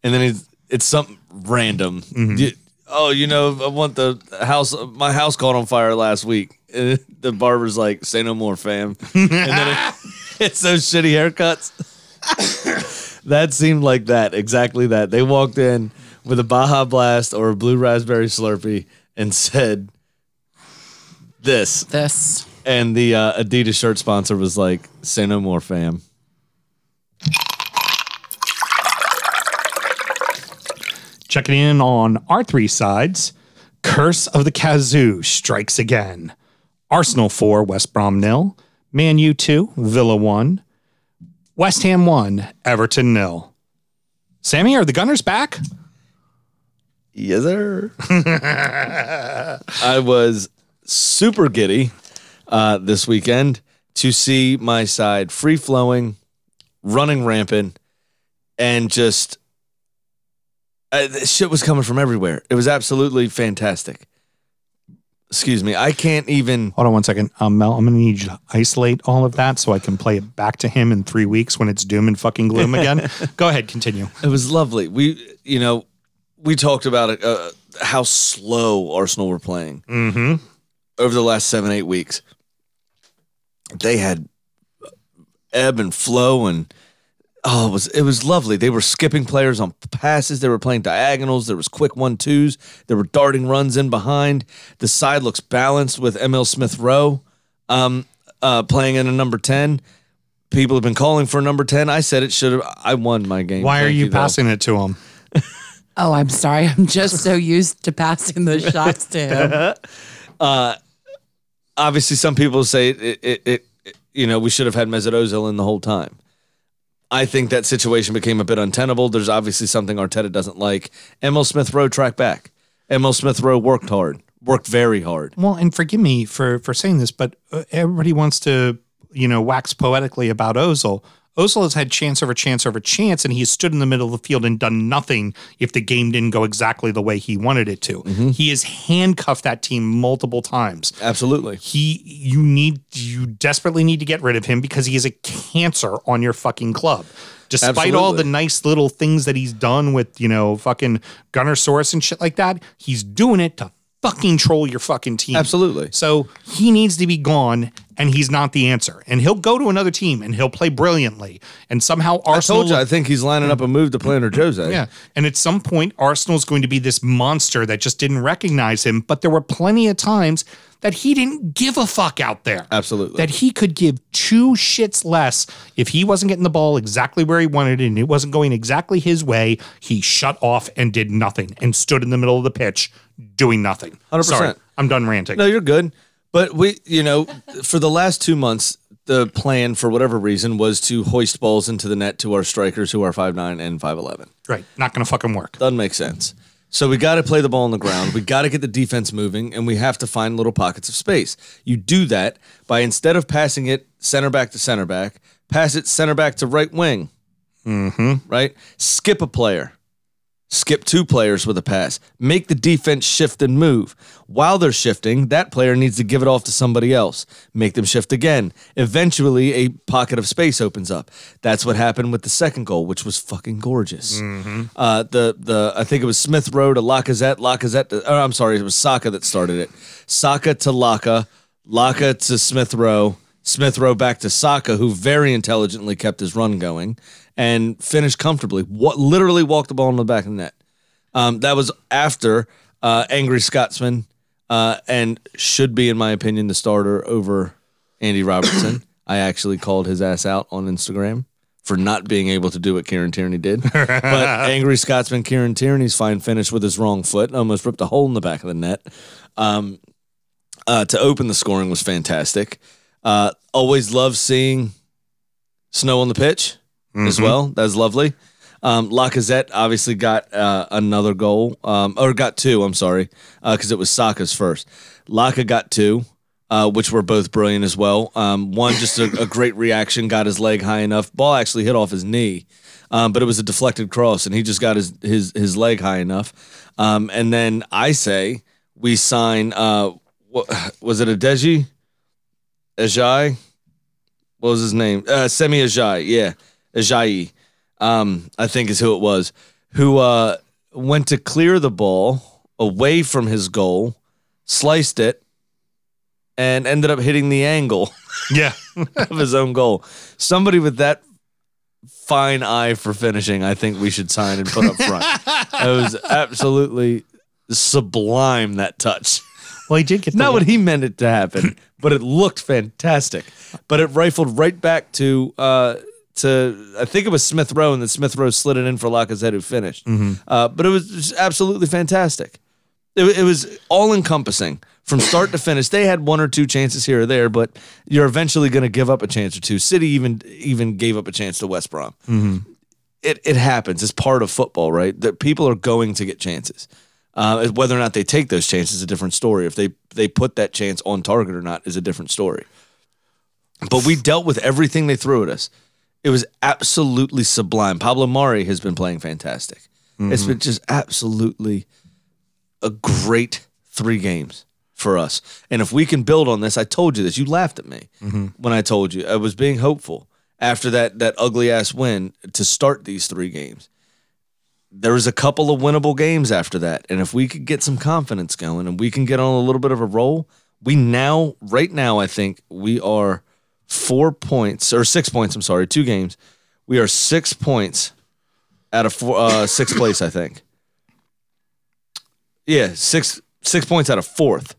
And then it's it's something random. You- oh, you know, I want the house my house caught on fire last week. And the barber's like, say no more, fam. and then it, it's those shitty haircuts. that seemed like that, exactly that. They walked in with a Baja Blast or a Blue Raspberry Slurpee and said, "This." This. and the uh, Adidas shirt sponsor was like, "Say no more, fam." Checking in on our three sides. Curse of the Kazoo strikes again. Arsenal 4, West Brom nil. Man U 2, Villa 1. West Ham 1, Everton nil. Sammy, are the Gunners back? Yes, sir. I was super giddy uh, this weekend to see my side free flowing, running rampant, and just uh, shit was coming from everywhere. It was absolutely fantastic. Excuse me, I can't even. Hold on one second. Um, Mel, I'm going to need you to isolate all of that so I can play it back to him in three weeks when it's doom and fucking gloom again. Go ahead, continue. It was lovely. We, you know, we talked about it, uh, how slow Arsenal were playing over the last seven, eight weeks. They had ebb and flow, and oh, it was it was lovely. They were skipping players on passes. They were playing diagonals. There was quick one twos. There were darting runs in behind. The side looks balanced with Emil Smith Rowe um, uh, playing in a number ten. People have been calling for a number ten. I said it should have. I won my game. Why are Thank you though. passing it to him? Oh, I'm sorry. I'm just so used to passing those shots to him. obviously some people say it, it, it, it you know we should have had Mesut Ozil in the whole time. I think that situation became a bit untenable. There's obviously something Arteta doesn't like. Emil Smith Rowe tracked back. Emil Smith Rowe worked hard, worked very hard. Well, and forgive me for for saying this, but uh, everybody wants to, you know, wax poetically about Ozil. Ozil has had chance over chance over chance, and he has stood in the middle of the field and done nothing if the game didn't go exactly the way he wanted it to. Mm-hmm. He has handcuffed that team multiple times. Absolutely. He, you need, you desperately need to get rid of him because he is a cancer on your fucking club. Despite all the nice little things that he's done with, you know, fucking Gunnar Source and shit like that, he's doing it to fucking troll your fucking team. Absolutely. So he needs to be gone, and he's not the answer. And he'll go to another team and he'll play brilliantly. And somehow I Arsenal. told you, I think he's lining up a move to play under Jose. yeah. And at some point, Arsenal's going to be this monster that just didn't recognize him. But there were plenty of times that he didn't give a fuck out there. Absolutely. That he could give two shits less if he wasn't getting the ball exactly where he wanted it and it wasn't going exactly his way. He shut off and did nothing and stood in the middle of the pitch doing nothing. 100%. Sorry, I'm done ranting. No, you're good. But we, you know, for the last two months, the plan for whatever reason was to hoist balls into the net to our strikers who are 5'9 and 5'11. Right. Not going to fucking work. Doesn't make sense. So we got to play the ball on the ground. We got to get the defense moving, and we have to find little pockets of space. You do that by instead of passing it center back to center back, pass it center back to right wing. Mm-hmm. Right? Skip a player. Skip two players with a pass. Make the defense shift and move. While they're shifting, that player needs to give it off to somebody else. Make them shift again. Eventually, a pocket of space opens up. That's what happened with the second goal, which was fucking gorgeous. Uh, the the I think it was Smith Rowe to Lacazette. Lacazette. To, oh, I'm sorry, it was Saka that started it. Saka to Laka. Laka to Smith Rowe. Smith Rowe back to Saka, who very intelligently kept his run going and finished comfortably. What literally walked the ball in the back of the net. Um, that was after uh, Angry Scotsman uh, and should be, in my opinion, the starter over Andy Robertson. I actually called his ass out on Instagram for not being able to do what Kieran Tierney did. but Angry Scotsman Kieran Tierney's fine finish with his wrong foot almost ripped a hole in the back of the net. Um, uh, to open the scoring was fantastic. Uh, always love seeing snow on the pitch as well. That was lovely. Um, Lacazette obviously got uh, another goal, um, or got two. I'm sorry, because it was Saka's first. Laka got two, uh, which were both brilliant as well. Um, one just a, a great reaction, got his leg high enough. Ball actually hit off his knee, um, but it was a deflected cross, and he just got his his his leg high enough. Um, and then I say we sign. Uh, what, was it a Deji? Ajay? What was his name? Uh, Semi Ajay. Yeah, Ajayi. Um, I think is who it was. Who uh, went to clear the ball away from his goal, sliced it, and ended up hitting the angle Yeah. of his own goal. Somebody with that fine eye for finishing, I think we should sign and put up front. it was absolutely sublime that touch. Well, he did get the Not what he meant it to happen, but it looked fantastic. But it rifled right back to uh, to I think it was Smith Rowe, and then Smith Rowe slid it in for Lacazette, who finished. Uh, but it was just absolutely fantastic. It, it was all encompassing from start to finish. They had one or two chances here or there, but you're eventually going to give up a chance or two. City even even gave up a chance to West Brom. It it happens. It's part of football, right? That people are going to get chances. Uh, whether or not they take those chances is a different story. If they they put that chance on target or not is a different story. But we dealt with everything they threw at us. It was absolutely sublime. Pablo Mari has been playing fantastic. It's mm-hmm. been just absolutely a great three games for us. And if we can build on this, I told you this. You laughed at me mm-hmm. when I told you I was being hopeful after that that ugly ass win to start these three games. There was a couple of winnable games after that, and if we could get some confidence going and we can get on a little bit of a roll, we now right now I think we are four points or six points. I'm sorry, two games. We are six points out of four, uh, sixth place, I think. Yeah, six six points out of fourth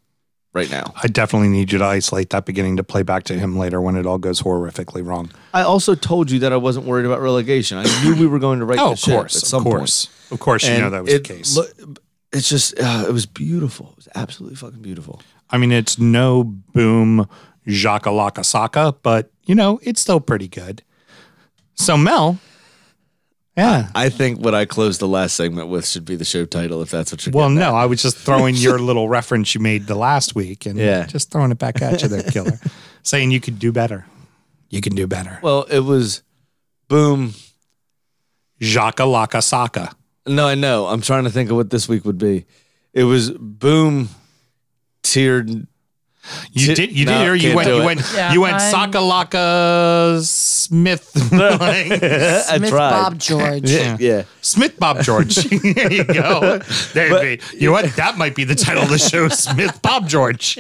right now. I definitely need you to isolate that beginning to play back to him later when it all goes horrifically wrong. I also told you that I wasn't worried about relegation. I knew we were going to right Oh, the ship course, at of some course, of course. point. You know that was it the case. lo- it's just uh, it was beautiful. It was absolutely fucking beautiful. I mean, it's no boom Jaka Laka Saka, but you know, it's still pretty good. So Mel, yeah. I think what I closed the last segment with should be the show title, if that's what you're. well, no, at. I was just throwing your little reference you made the last week and Yeah. just throwing it back at you there, killer. Saying you could do better. You can do better. Well, it was boom. Jaka Laka Saka. No, I know. I'm trying to think of what this week would be. It was boom. Tiered. You did you No, did or you went you went Yeah, you went I'm- Saka Laka Smith like, I Smith. Bob George. Yeah, yeah. Smith Bob George. there you go. There be. You know what? That might be the title of the show, Smith Bob George.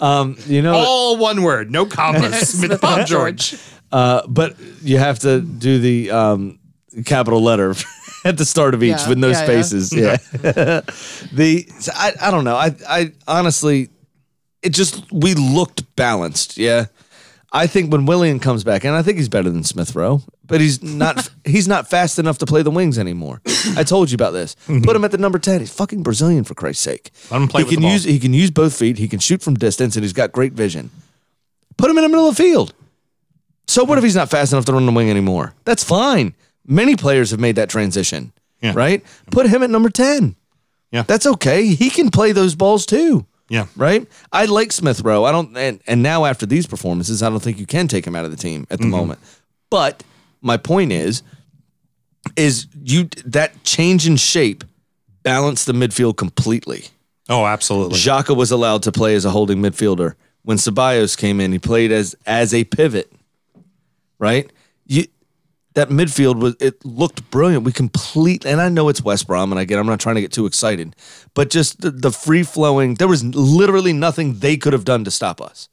Um, you know, All one word, no commas. Smith Bob George. uh, but you have to do the um, capital letter at the start of each Yeah, with no yeah, yeah. spaces. Yeah. the so I I don't know. I I honestly, it just we looked balanced. Yeah. I think when Willian comes back, and I think he's better than Smith Rowe, but he's not he's not fast enough to play the wings anymore. I told you about this. Mm-hmm. Put him at the number ten. He's fucking Brazilian for Christ's sake. Let him play he can use he can use both feet. He can shoot from distance, and he's got great vision. Put him in the middle of the field. So what if he's not fast enough to run the wing anymore? That's fine. Many players have made that transition. Yeah. Right? Put him at number 10. Yeah. That's okay. He can play those balls too. Yeah. Right? I like Smith Rowe. I don't and, and now after these performances, I don't think you can take him out of the team at the mm-hmm. moment. But my point is is you that change in shape balanced the midfield completely. Oh, absolutely. Xhaka was allowed to play as a holding midfielder. When Ceballos came in, he played as as a pivot. Right? That midfield was it looked brilliant. We complete and I know it's West Brom, and again, I'm not trying to get too excited, but just the, the free flowing. There was literally nothing they could have done to stop us.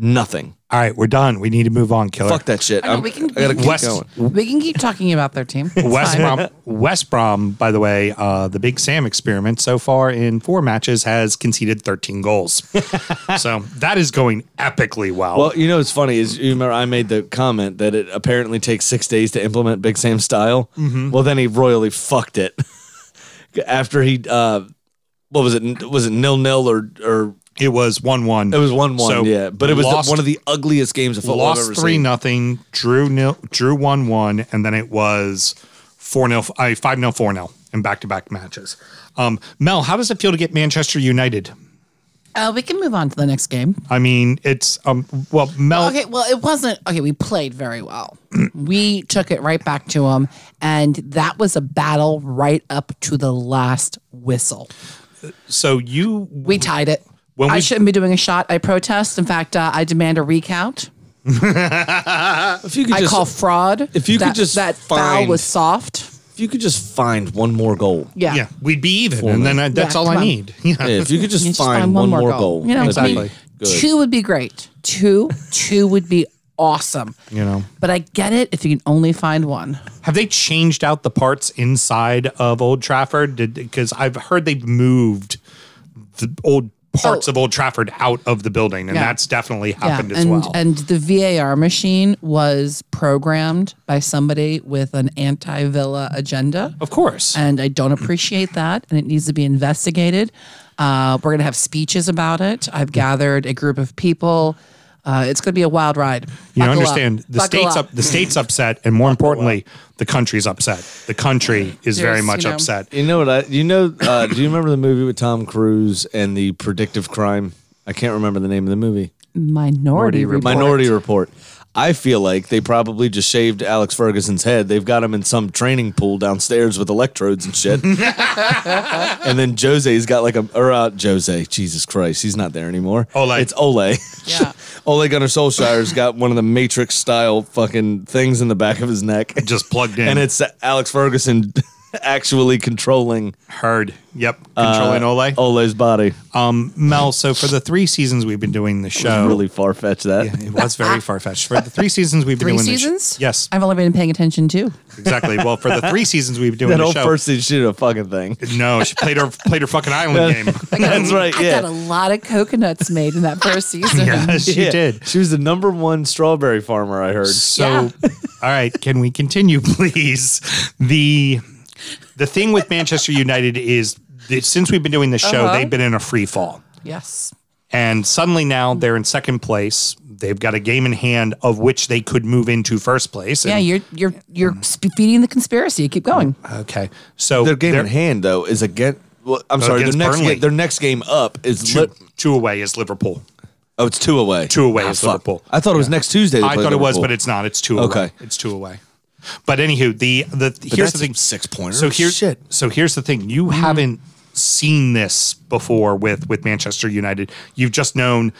Nothing. All right, we're done. We need to move on, killer. Fuck that shit. I know, I'm- we can- I gotta keep West- going. We can keep talking about their team. It's West fine. Brom, West Brom, by the way, uh, the Big Sam experiment so far in four matches has conceded 13 goals. so that is going epically well. Well, you know what's funny is you remember I made the comment that it apparently takes six days to implement Big Sam style. Well, then he royally fucked it after he. Uh, what was it? Was it nil nil or or it was 1 1. it was one one? So, yeah, but it was the- one of the ugliest games of football I've lost ever three seen. nothing, drew nil, drew one one, and then it was four 0 I five 0 four 0 in back to back matches. Um, Mel, how does it feel to get Manchester United? Uh, we can move on to the next game. I mean, it's um, well, Mel. Okay, well, it wasn't. Okay, we played very well. we took it right back to them, and that was a battle right up to the last whistle. So you We tied it. When I we- shouldn't be doing a shot. I protest. In fact, uh, I demand a recount. If you could I just, call fraud. if you could that, just that foul find- was soft. if you could just find one more goal. Yeah. yeah, we'd be even, and then I, that's Yeah, all I on. need. Yeah. Yeah, if you could just, You just find, one, more goal. You know, Exactly. I mean, Good. two would be great. Two, two would be awesome. You know. But I get it if you can only find one. Have they changed out the parts inside of Old Trafford? Because I've heard they've moved the old parts of Old Trafford out of the building, and Yeah. that's definitely happened as and, well. And the VAR machine was programmed by somebody with an anti Villa agenda. of course. And I don't appreciate that. And it needs to be investigated. Uh, we're going to have speeches about it. I've gathered a group of people. Uh, it's going to be a wild ride. You Buckle up. understand the Buckle state's up. the state's upset, and more importantly, the country's upset. The country is very There's, much you know- upset. You know what? I you know? Uh, do you remember the movie with Tom Cruise and the predictive crime? I can't remember the name of the movie. Minority Report. Minority Report. I feel like they probably just shaved Alex Ferguson's head. They've got him in some training pool downstairs with electrodes and shit. and then Jose's got like a or uh, Jose, Jesus Christ, he's not there anymore. Ole. It's Ole. Yeah. Ole Gunnar Solskjaer's got one of the Matrix style fucking things in the back of his neck. Just plugged in. and it's Alex Ferguson actually controlling heard. Yep, controlling Ole. Ole's body. Um, Mel. So for the three seasons we've been doing the show, Really far fetched that. Yeah, it was very far fetched. For the three seasons we've been Three doing seasons? the sh- yes, I've only been paying attention too. exactly. Well, for the three seasons we've been doing That the whole show, first season she did a fucking thing. no, she played her played her fucking island game. That's right. I Yeah. got a lot of coconuts made in that first season. Yes, she Yeah. did. She was the number one strawberry farmer. I heard. So, Yeah. all right, can we continue, please? The the thing with Manchester United is that since we've been doing this show, Uh-huh. they've been in a free fall. Yes. And suddenly now they're in second place. They've got a game in hand of which they could move into first place. Yeah, And- you're you're you're sp- feeding the conspiracy. Keep going. okay. So Their game they're in hand though is against. Well, I'm sorry. Their against next Burnley. game, their next game up is. two, Li- two away is Liverpool. oh, it's two away. Two away Ah, is fuck. Liverpool. I thought it was next Tuesday. they I play thought it was, Liverpool. but it's not. It's two away. Okay. It's two away. But anywho, the the here's the thing. six pointers. So here's Shit. so here's the thing. You haven't seen this before with with Manchester United. You've just known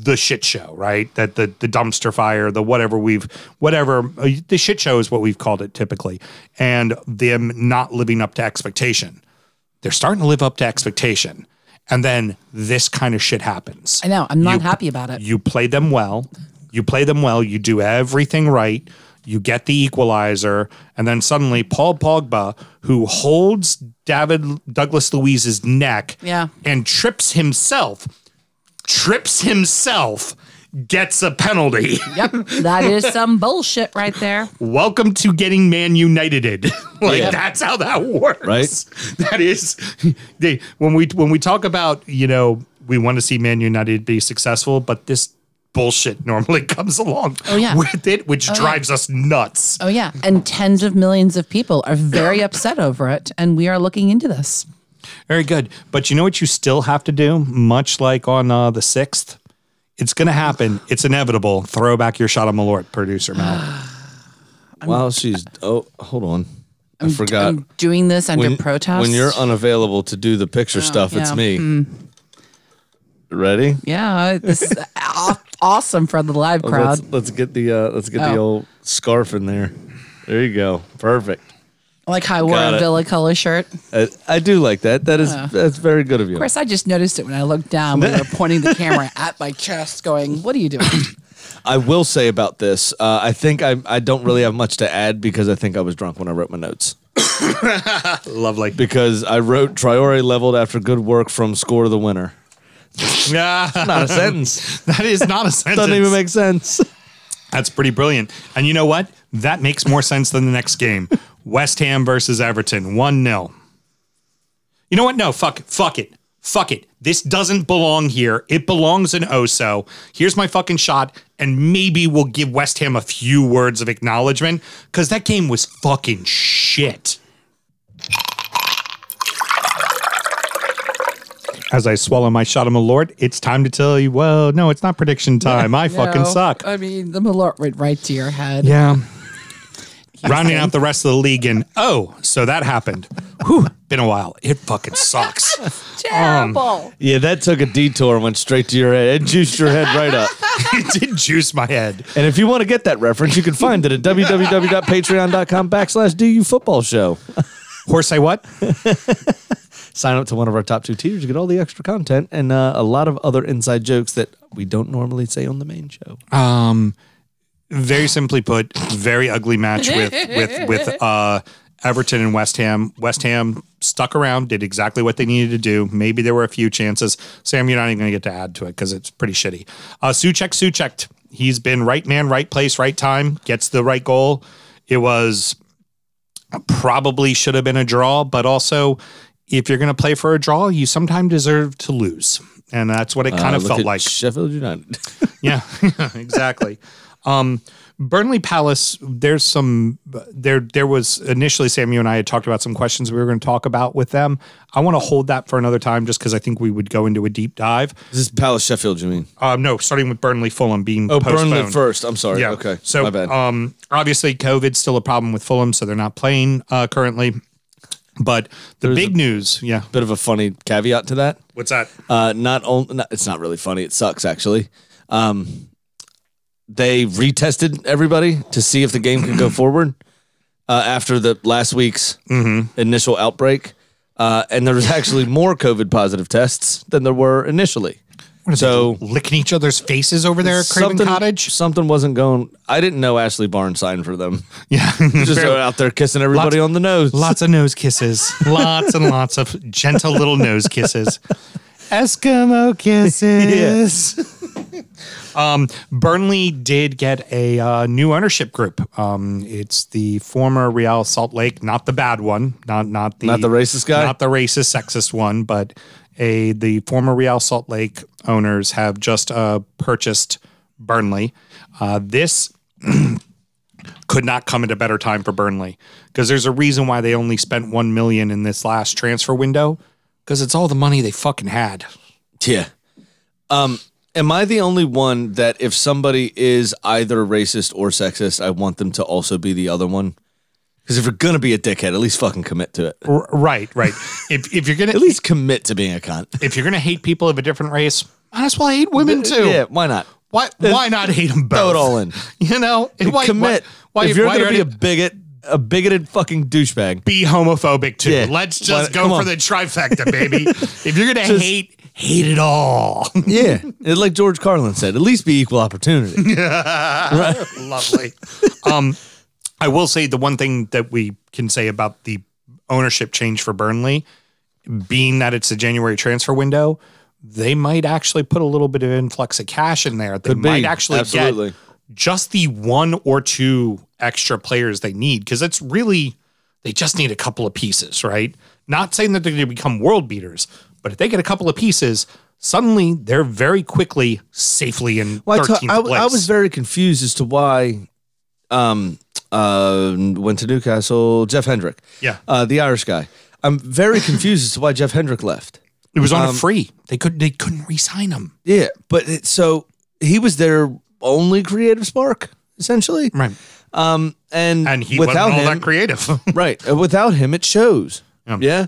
the shit show, right? That the the dumpster fire, the whatever we've whatever uh, the shit show is what we've called it typically, and them not living up to expectation. They're starting to live up to expectation, and then this kind of shit happens. I know. I'm not You- happy about it. You play them well. You play them well. You do everything right. You get the equalizer, and then suddenly Paul Pogba, who holds David Douglas Luiz's neck, Yeah. and trips himself, trips himself, gets a penalty. Yep, that is some bullshit right there. Welcome to getting Man United. like Yeah. that's how that works. Right. That is they when we when we talk about, you know, we want to see Man United be successful, but this bullshit normally comes along Oh, yeah. with it, which yeah. drives us nuts. Oh yeah, and tens of millions of people are very upset over it, and we are looking into this. Very good. But you know what you still have to do, much like on uh, the sixth? It's gonna happen. It's inevitable. Throw back your shot on Malort, producer Mal. Wow, she's. Oh, hold on. I forgot. I'm doing this under when, protest. when you're unavailable to do the picture stuff, it's yeah. me. Ready? yeah, this is aw- awesome for the live crowd. Let's, let's get the uh, let's get the Oh. old scarf in there. There you go. Perfect. I like how I wore Got a it. Villa color shirt. I, I do like that. That is that's very good of you. Of course, I just noticed it when I looked down. We were pointing the camera at my chest, going, "What are you doing?" I will say about this. Uh, I think I I don't really have much to add because I think I was drunk when I wrote my notes. Lovely. Because I wrote Traore leveled after good work from score to the winner. Yeah. Not a sentence. that is not a sentence. Doesn't even make sense. That's pretty brilliant. And you know what? That makes more sense than the next game. West Ham versus Everton, 1 0. You know what? No, fuck, fuck it. Fuck it. This doesn't belong here. It belongs in Oso. Here's my fucking shot, and maybe we'll give West Ham a few words of acknowledgement because that game was fucking shit. As I swallow my shot of Malort, it's time to tell you, well, no, it's not prediction time. I fucking No, suck. I mean, the Malort went right to your head. Yeah. Rounding out the rest of the league and oh, so that happened. Whew, been a while. It fucking sucks. Terrible. Um, yeah, that took a detour and went straight to your head. It juiced your head right up. it did juice my head. And if you want to get that reference, you can find it at www.patreon.com backslash du football show. Horse say what? Sign up to one of our top two tiers. You get all the extra content and uh, a lot of other inside jokes that we don't normally say on the main show. Um very simply put, very ugly match with with with uh Everton and West Ham. West Ham stuck around, did exactly what they needed to do. Maybe there were a few chances. Sam, you're not even going to get to add to it because it's pretty shitty. Uh, Soucek, Soucek, he's been right man, right place, right time, gets the right goal. It was probably should have been a draw, but also if you're going to play for a draw, you sometimes deserve to lose. And that's what it kind Uh, of felt like. Sheffield United. Yeah, exactly. Um, Burnley Palace. There's some there. There was initially Sam, you and I had talked about some questions we were going to talk about with them. I want to hold that for another time, just because I think we would go into a deep dive. this is Palace Sheffield, you mean? Um, no, starting with Burnley Fulham being Oh, postponed. Burnley first. I'm sorry. Yeah. Okay. So my bad. um, obviously COVID's still a problem with Fulham, so they're not playing uh, currently. But the big news, yeah. Bit of a funny caveat to that. What's that? Uh, not only it's not really funny. It sucks actually. Um, they retested everybody to see if the game could go forward uh, after the last week's initial outbreak, uh, and there was actually more COVID positive tests than there were initially. So Licking each other's faces over there at Craven something, Cottage. something wasn't going. I didn't know Ashley Barnes signed for them. Yeah, Just out there kissing everybody Lots- on the nose. lots of nose kisses, lots and lots of gentle little nose kisses, Eskimo kisses. um, Burnley did get a uh, new ownership group. Um, it's the former Real Salt Lake, not the bad one, not not the Not the racist guy? not the racist, sexist one, but a the former Real Salt Lake owners have just uh, purchased Burnley. Uh, this could not come at a better time for Burnley because there's a reason why they only spent one million in this last transfer window because it's all the money they fucking had. Yeah. Um, am I the only one that if somebody is either racist or sexist, I want them to also be the other one? Because if you're gonna be a dickhead, at least fucking commit to it. R- right, right. if if you're gonna At least commit to being a cunt. if you're gonna hate people of a different race, might as well hate women too. Yeah, why not? Why why not hate them both? Throw it all in. You know, And why, commit. Why, why, if you're why gonna be a bigot, a bigoted fucking douchebag. be homophobic too. Yeah. Let's just come go for the trifecta, baby. if you're gonna Just- hate, hate it all. Yeah, like George Carlin said, at least be equal opportunity. Lovely. um, I will say the one thing that we can say about the ownership change for Burnley, being that it's a January transfer window, they might actually put a little bit of influx of cash in there. They Could be. might actually Absolutely. get just the one or two extra players they need because it's really they just need a couple of pieces, right? Not saying that they're going to become world beaters, but if they get a couple of pieces, suddenly they're very quickly safely in Well, I, 13th ta- I- place. I was very confused as to why um uh went to Newcastle, Jeff Hendrick. Yeah. Uh the Irish guy. I'm very confused as to why Jeff Hendrick left. It was on Um, a free. They could they couldn't re-sign him. Yeah, but it, so he was their only creative spark, essentially. Right. Um and, And he without wasn't all him, that creative. right, uh, without him it shows. Yeah. Yeah.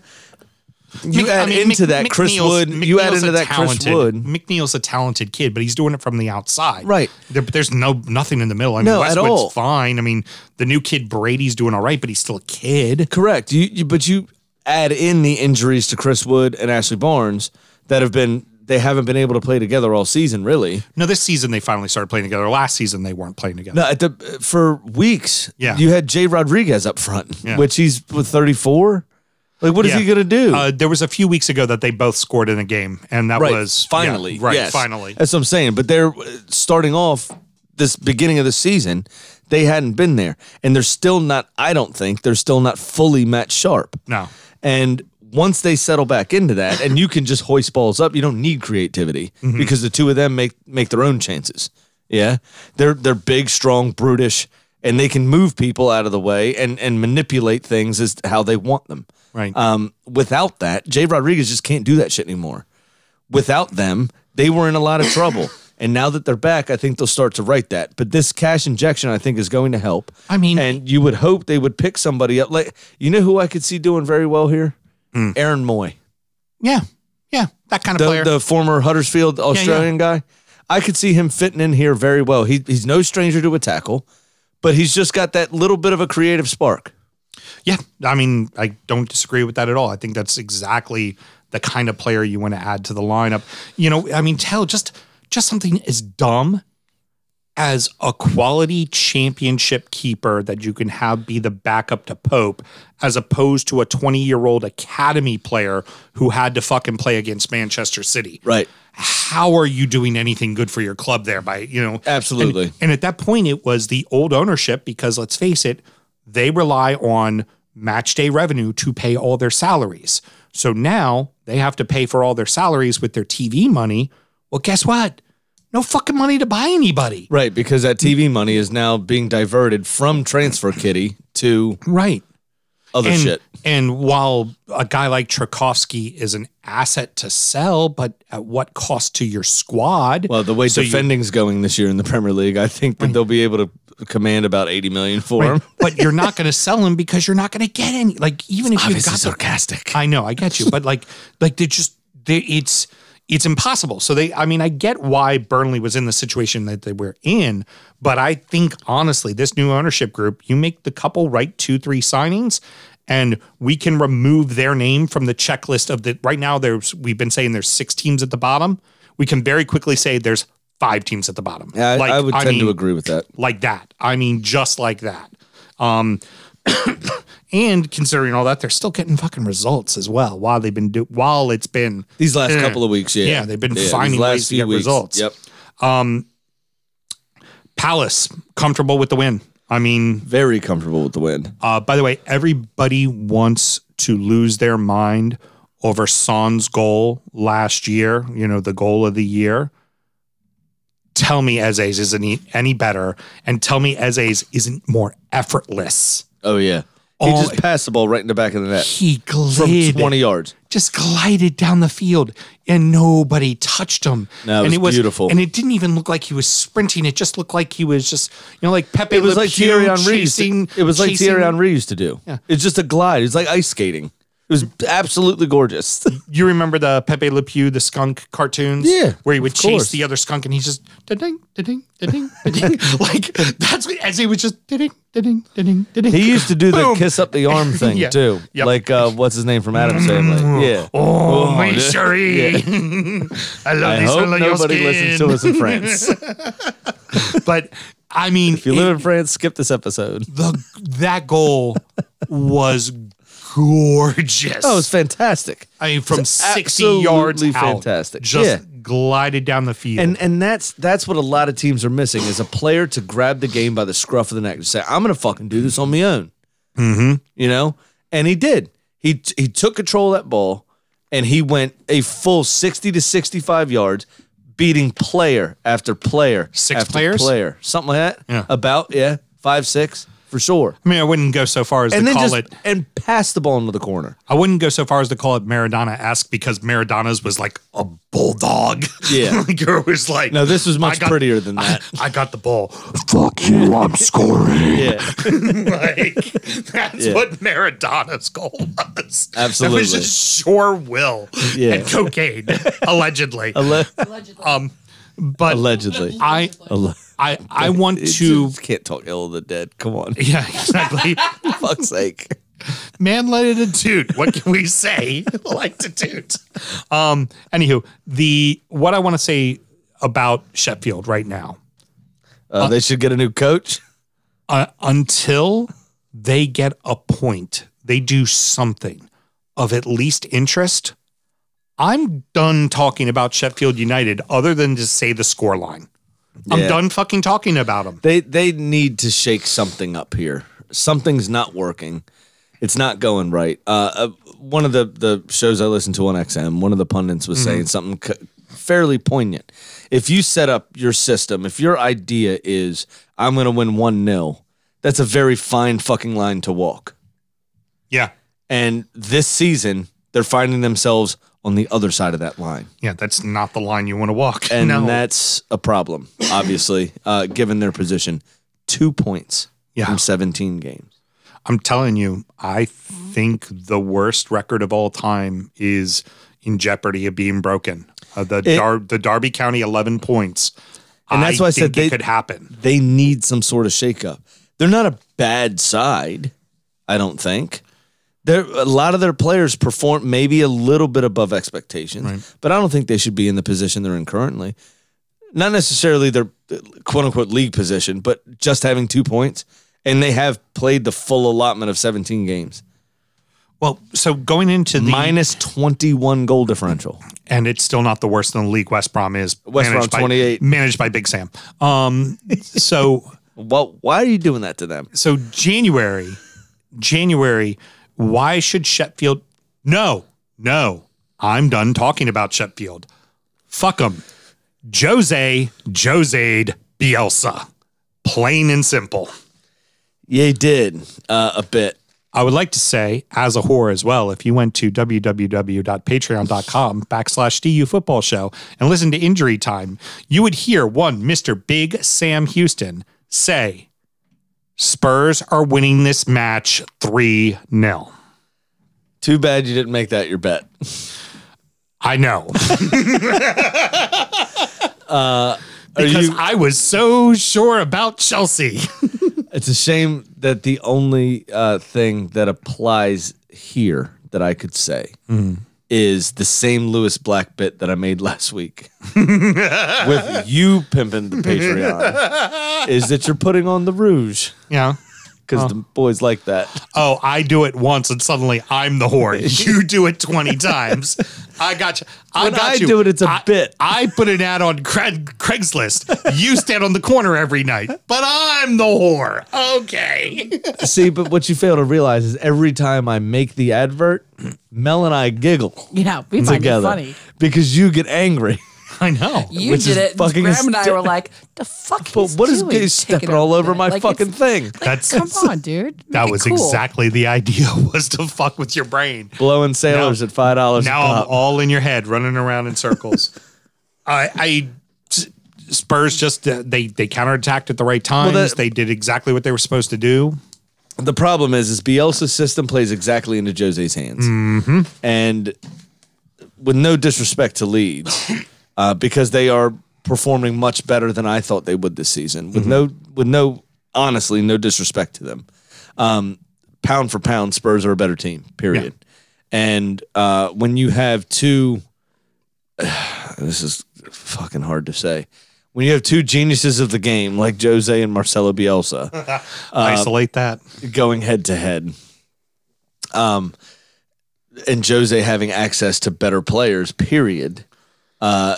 You Mick- add I mean, into Mick- that Chris McNeil's- Wood. you add into that Chris Wood. McNeil's a talented kid, but he's doing it from the outside. Right. There, but there's no nothing in the middle. I mean, No, at all. fine. I mean, the new kid Brady's doing all right, but he's still a kid. Correct. You, you but you add in the injuries to Chris Wood and Ashley Barnes that have been they haven't been able to play together all season, really. No, this season they finally started playing together. Last season they weren't playing together. No, at the uh, for weeks. Yeah. You had Jay Rodriguez up front, Yeah. which he's with 34. Like what is Yeah. he gonna do? Uh, there was a few weeks ago that they both scored in a game, and that right. was finally. yeah, right. yes. Finally, That's what I'm saying. But they're uh, starting off this beginning of the season, they hadn't been there. And they're still not, I don't think, they're still not fully match sharp. no. And once they settle back into that, and you can just hoist balls up, you don't need creativity Mm-hmm. because the two of them make make their own chances. Yeah, they're they're big, strong, brutish, and they can move people out of the way and and manipulate things as how they want them. Right. Um, without that, Jay Rodriguez just can't do that shit anymore. Without them, they were in a lot of trouble. And now that they're back, I think they'll start to right that. But this cash injection, I think, is going to help. I mean- and you would hope they would pick somebody up. Like, you know who I could see doing very well here? Hmm. Aaron Mooy, Yeah, yeah, that kind of the, player. the former Huddersfield Australian guy. I could see him fitting in here very well. He, he's no stranger to a tackle, but he's just got that little bit of a creative spark. Yeah, I mean, I don't disagree with that at all. I think that's exactly the kind of player you want to add to the lineup. You know, I mean, tell just just something as dumb as a quality championship keeper that you can have be the backup to Pope, as opposed to a 20 year old academy player who had to fucking play against Manchester City. Right. How are you doing anything good for your club there by, you know? Absolutely. And, and at that point, it was the old ownership because let's face it, they rely on match day revenue to pay all their salaries. So now they have to pay for all their salaries with their TV money. Well, guess what? No fucking money to buy anybody. Right, because that TV money is now being diverted from Transfer Kitty to Right. other and, shit. And while a guy like Tarkowski is an asset to sell, but at what cost to your squad? Well, the way So you- defending's going this year in the Premier League, I think that they'll be able to command about 80 million for him. but you're not going to sell him because you're not going to get any. Like even if you've got the sarcastic. I know, I get you, but like, like they just, they, it's, it's impossible. So they, I mean, I get why Burnley was in the situation that they were in, but I think honestly, this new ownership group, you make the couple right two, three signings, and we can remove their name from the checklist of the. Right now, there's we've been saying there's six teams at the bottom. We can very quickly say there's five teams at the bottom. Yeah, I, I would tend to mean, agree with that. like that. I mean, just like that. Um, and considering all that, they're still getting fucking results as well while they've been do while it's been These last Yeah. couple of weeks, yeah. Yeah, they've been these finding ways to get results. Yep. Palace comfortable with the win. I mean, Very comfortable with the win. uh, by the way, everybody wants to lose their mind over Son's goal last year. You know, the goal of the year. Tell me Eze's isn't any better, and tell me Eze's isn't more effortless. Oh, yeah. He Oh, just passed the ball right in the back of the net He from glided. 20 yards. just glided down the field and nobody touched him. No, it and was beautiful. And it didn't even look like he was sprinting. It just looked like he was just, you know, like Pepe It was Le like Pew Thierry Henry. used to- chasing- It was like chasing- Thierry Henry used to do. Yeah. It's just a glide. It's like ice skating. It was absolutely gorgeous. You remember the Pepe Le Pew, the skunk cartoons? Yeah, Where he would chase course. the other skunk and he's just da-ding, da-ding, da-ding, da-ding. like that's what, as he was just da-ding, da-ding, da-ding, da-ding. He used to do the kiss up the arm thing Yeah. too. Yep. Like uh, what's his name from Addams Family? Yeah. Oh, my yeah. chérie. I love I this hope one on your nobody listens to skin. us in France. But I mean, If you live in France, skip this episode. the that goal was gorgeous. Oh, it's fantastic. I mean, from it's sixty yards absolutely out, fantastic. Just Yeah. glided down the field. And and that's that's what a lot of teams are missing is a player to grab the game by the scruff of the neck and say, "I'm going to fucking do this on my own." Mm-hmm. You know, and he did. He he took control of that ball and he went a full sixty to sixty-five yards, beating player after player, Six after players? player, something like that. Yeah. About yeah, five six for sure. I mean, I wouldn't go so far as And to then call just it. and pass the ball into the corner. I wouldn't go so far as to call it Maradona-esque because Maradona's was like a bulldog. Yeah. like it was like No, this was much got- prettier than that. I got the ball. Fuck you! I'm scoring. Yeah. like that's Yeah. what Maradona's goal was. that Absolutely. was just sure will Yeah. and cocaine, allegedly. Alle- um, but allegedly. I, I, I want It's- to. can't talk ill of the dead. Come on. Yeah, exactly. fuck's sake. Man let it a toot. What can we say? like to toot. Um, anywho, the what I want to say about Sheffield right now, Uh, they should get a new coach. uh, until they get a point, they do something of at least interest. I'm done talking about Sheffield United other than to say the score line. I'm done fucking talking about them. They they need to shake something up here. Something's not working. It's not going right. Uh, uh, one of the the shows I listened to on XM, one of the pundits was saying something c- fairly poignant. If you set up your system, if your idea is I'm going to win one 0 that's a very fine fucking line to walk. Yeah. And this season, they're finding themselves on the other side of that line. Yeah, that's not the line you want to walk. And no. that's a problem, obviously, uh, given their position. Two points Yeah. from 17 games. I'm telling you, I think the worst record of all time is in jeopardy of being broken. Uh, the It- Dar- the Derby County 11 points. And that's why I said they- could happen. They need some sort of shakeup. They're not a bad side, I don't think. They're, a lot of their players perform maybe a little bit above expectations, Right. but I don't think they should be in the position they're in currently. not necessarily their quote unquote league position, but just having two points, and they have played the full allotment of 17 games. Well, so going into the Minus 21 goal differential. and it's still not the worst in the league. West Brom is West Brom managed by- 28. managed by Big Sam. Um, so Well, why are you doing that to them? so January, January. Why should Sheffield? No, no. I'm done talking about Sheffield. Fuck them. Jose, Jose'd Bielsa. Plain and simple. Yeah, did uh, a bit. I would like to say, as a whore as well, if you went to www.patreon.com backslash DU football show and listened to injury time, you would hear one Mr. Big Sam Houston say, Spurs are winning this match 3 0. Too bad you didn't make that your bet. I know. Are because you, I was so sure about Chelsea. it's a shame that the only uh, thing that applies here that I could say is the same Lewis Black bit that I made last week with you pimping the Patreon. is that you're putting on the rouge yeah. Because the boys like that. Oh, I do it once and suddenly I'm the whore. You do it 20 times. I got you. I When got I you. do it, it's a I- bit. I put an ad on Craig, Craigslist. You stand on the corner every night, but I'm the whore. Okay. See, but what you fail to realize is every time I make the advert, Mel and I giggle Yeah, we find together it funny. because you get angry. I know. You Which did is it. fucking Graham and I hyster- were like, "The fuck But is what is doing? gay stepping all over my Like, fucking thing? Like, That's- come on, dude. That Make it was cool. exactly the idea was to fuck with your brain. Blowing sailors Now- at five dollars. Now I'm all in your head, running around in circles. I, I Spurs just uh, they they counterattacked at the right times. that- they did exactly what they were supposed to do. the problem is, is Bielsa's system plays exactly into Jose's hands, Mm-hmm. and with no disrespect to Leeds, uh, because they are performing much better than I thought they would this season. With Mm-hmm. no, with no, honestly, no disrespect to them. Um, pound for pound, Spurs are a better team. Period. And uh, when you have two, this is fucking hard to say. When you have two geniuses of the game like Jose and Marcelo Bielsa, Isolate that. going head to head. Um, and Jose having access to better players. Period. Uh,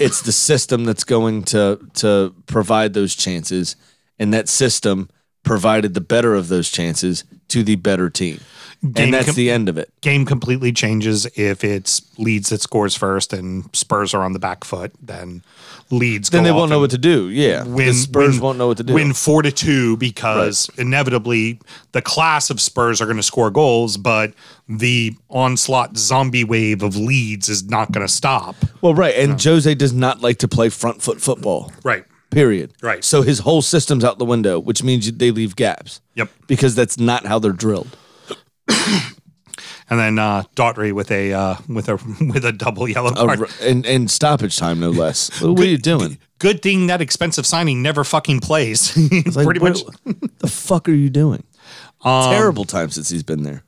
it's the system that's going to to provide those chances, and that system provided the better of those chances to the better team, and that's com- the end of it. game completely changes if it's Leeds that scores first and Spurs are on the back foot. Then Leeds Then they won't know what to do. Yeah, Win, the Spurs win- won't know what to do. Win four to two because inevitably the class of Spurs are going to score goals, but the onslaught zombie wave of Leeds is not going to stop. Well, right, and Jose does not like to play front foot football. Right. Period. Right. So his whole system's out the window, which means they leave gaps. Yep. Because that's not how they're drilled. And then uh, Daughtry with a uh, with a with a double yellow card. r- and and stoppage time, no less. What are you doing? Good thing that expensive signing never fucking plays. Like, Pretty what- much. the fuck are you doing? Um, Terrible time since he's been there.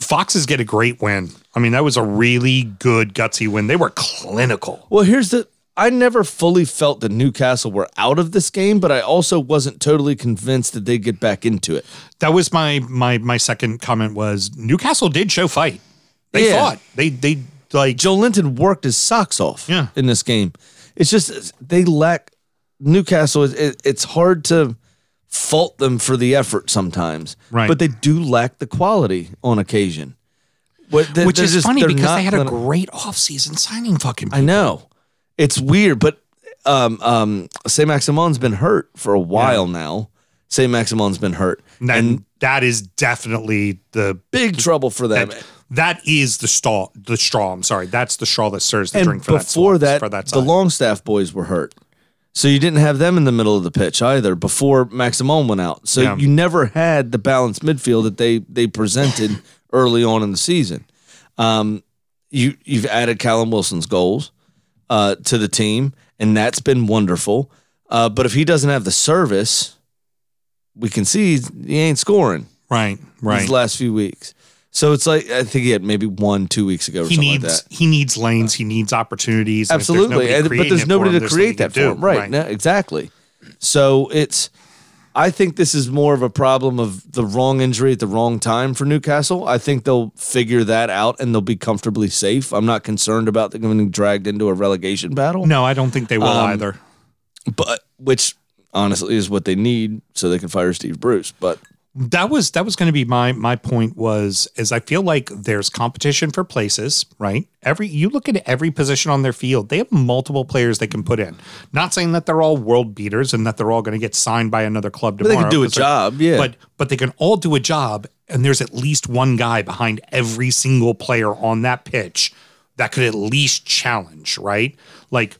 Foxes get a great win. I mean, that was a really good gutsy win. They were clinical. Well, here's the. I never fully felt that Newcastle were out of this game, but I also wasn't totally convinced that they'd get back into it. That was my my my second comment was Newcastle did show fight. They Yeah. fought. They they like Joelinton worked his socks off Yeah. in this game. It's just they lack Newcastle. It, it's hard to fault them for the effort sometimes, Right. But they do lack the quality on occasion. What- they- which is just- funny because they had a gonna- great offseason signing fucking I know. It's weird, but um um Saint-Maximin's been hurt for a while now. Saint-Maximin's been hurt. and, And that is definitely the big trouble for them. that, that is the straw the straw. I'm sorry. That's the straw that serves the and drink for before that, that, for that the. Longstaff boys were hurt. So you didn't have them in the middle of the pitch either before Maximon went out. So Yeah. you never had the balanced midfield that they they presented early on in the season. Um, you you've added Callum Wilson's goals uh, to the team, and that's been wonderful. Uh, but if he doesn't have the service, we can see he ain't scoring right, right. these last few weeks. So it's like I think he had maybe one, two weeks ago or He something needs like that. he needs lanes. He needs opportunities. and there's Absolutely, and, but there's nobody him, to there's create that for him, do. right? No, exactly. So it's. I think this is more of a problem of the wrong injury at the wrong time for Newcastle. I think they'll figure that out and they'll be comfortably safe. I'm not concerned about them getting dragged into a relegation battle. No, I don't think they will Um, either. but which honestly is what they need so they can fire Steve Bruce. But that was that was going to be my my point was is I feel like there's competition for places, right? Every you look at every position on their field, they have multiple players they can put in. Not saying that they're all world beaters and that they're all going to get signed by another club but they can do a job, yeah. But but they can all do a job and there's at least one guy behind every single player on that pitch that could at least challenge, right? Like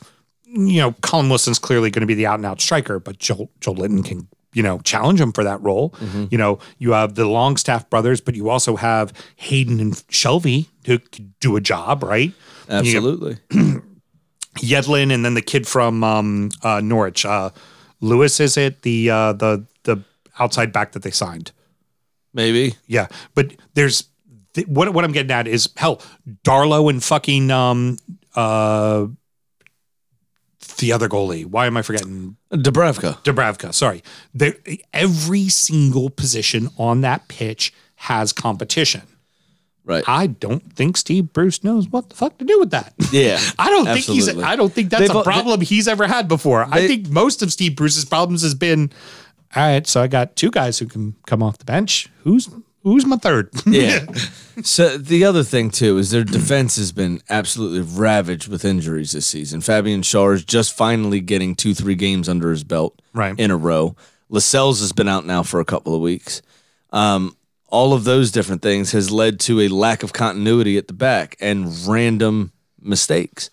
you know, Callum Wilson's clearly going to be the out and out striker, but Joel, Joelinton can, you know, challenge him for that role. Mm-hmm. You know, you have the Longstaff brothers, but you also have Hayden and Shelvey who could do a job, right? Absolutely. Yedlin and then the kid from um, uh, Norwich, uh, Lewis, is it the uh, the the outside back that they signed? Maybe. Yeah, but there's th- what what I'm getting at is hell, Darlow and fucking um uh the other goalie. Why am I forgetting Dubravka. Dubravka? Sorry, there every single position on that pitch has competition. Right. I don't think Steve Bruce knows what the fuck to do with that. Yeah. I don't think he's. I don't think that's They've a problem he's ever had before. I think most of Steve Bruce's problems has been, all right. So I got two guys who can come off the bench. Who's who's my third? Yeah. so the other thing too is their defense has been absolutely ravaged with injuries this season. Fabian Schär is just finally getting two, three games under his belt Right. in a row. Lascelles has been out now for a couple of weeks. Um, all of those different things has led to a lack of continuity at the back and random mistakes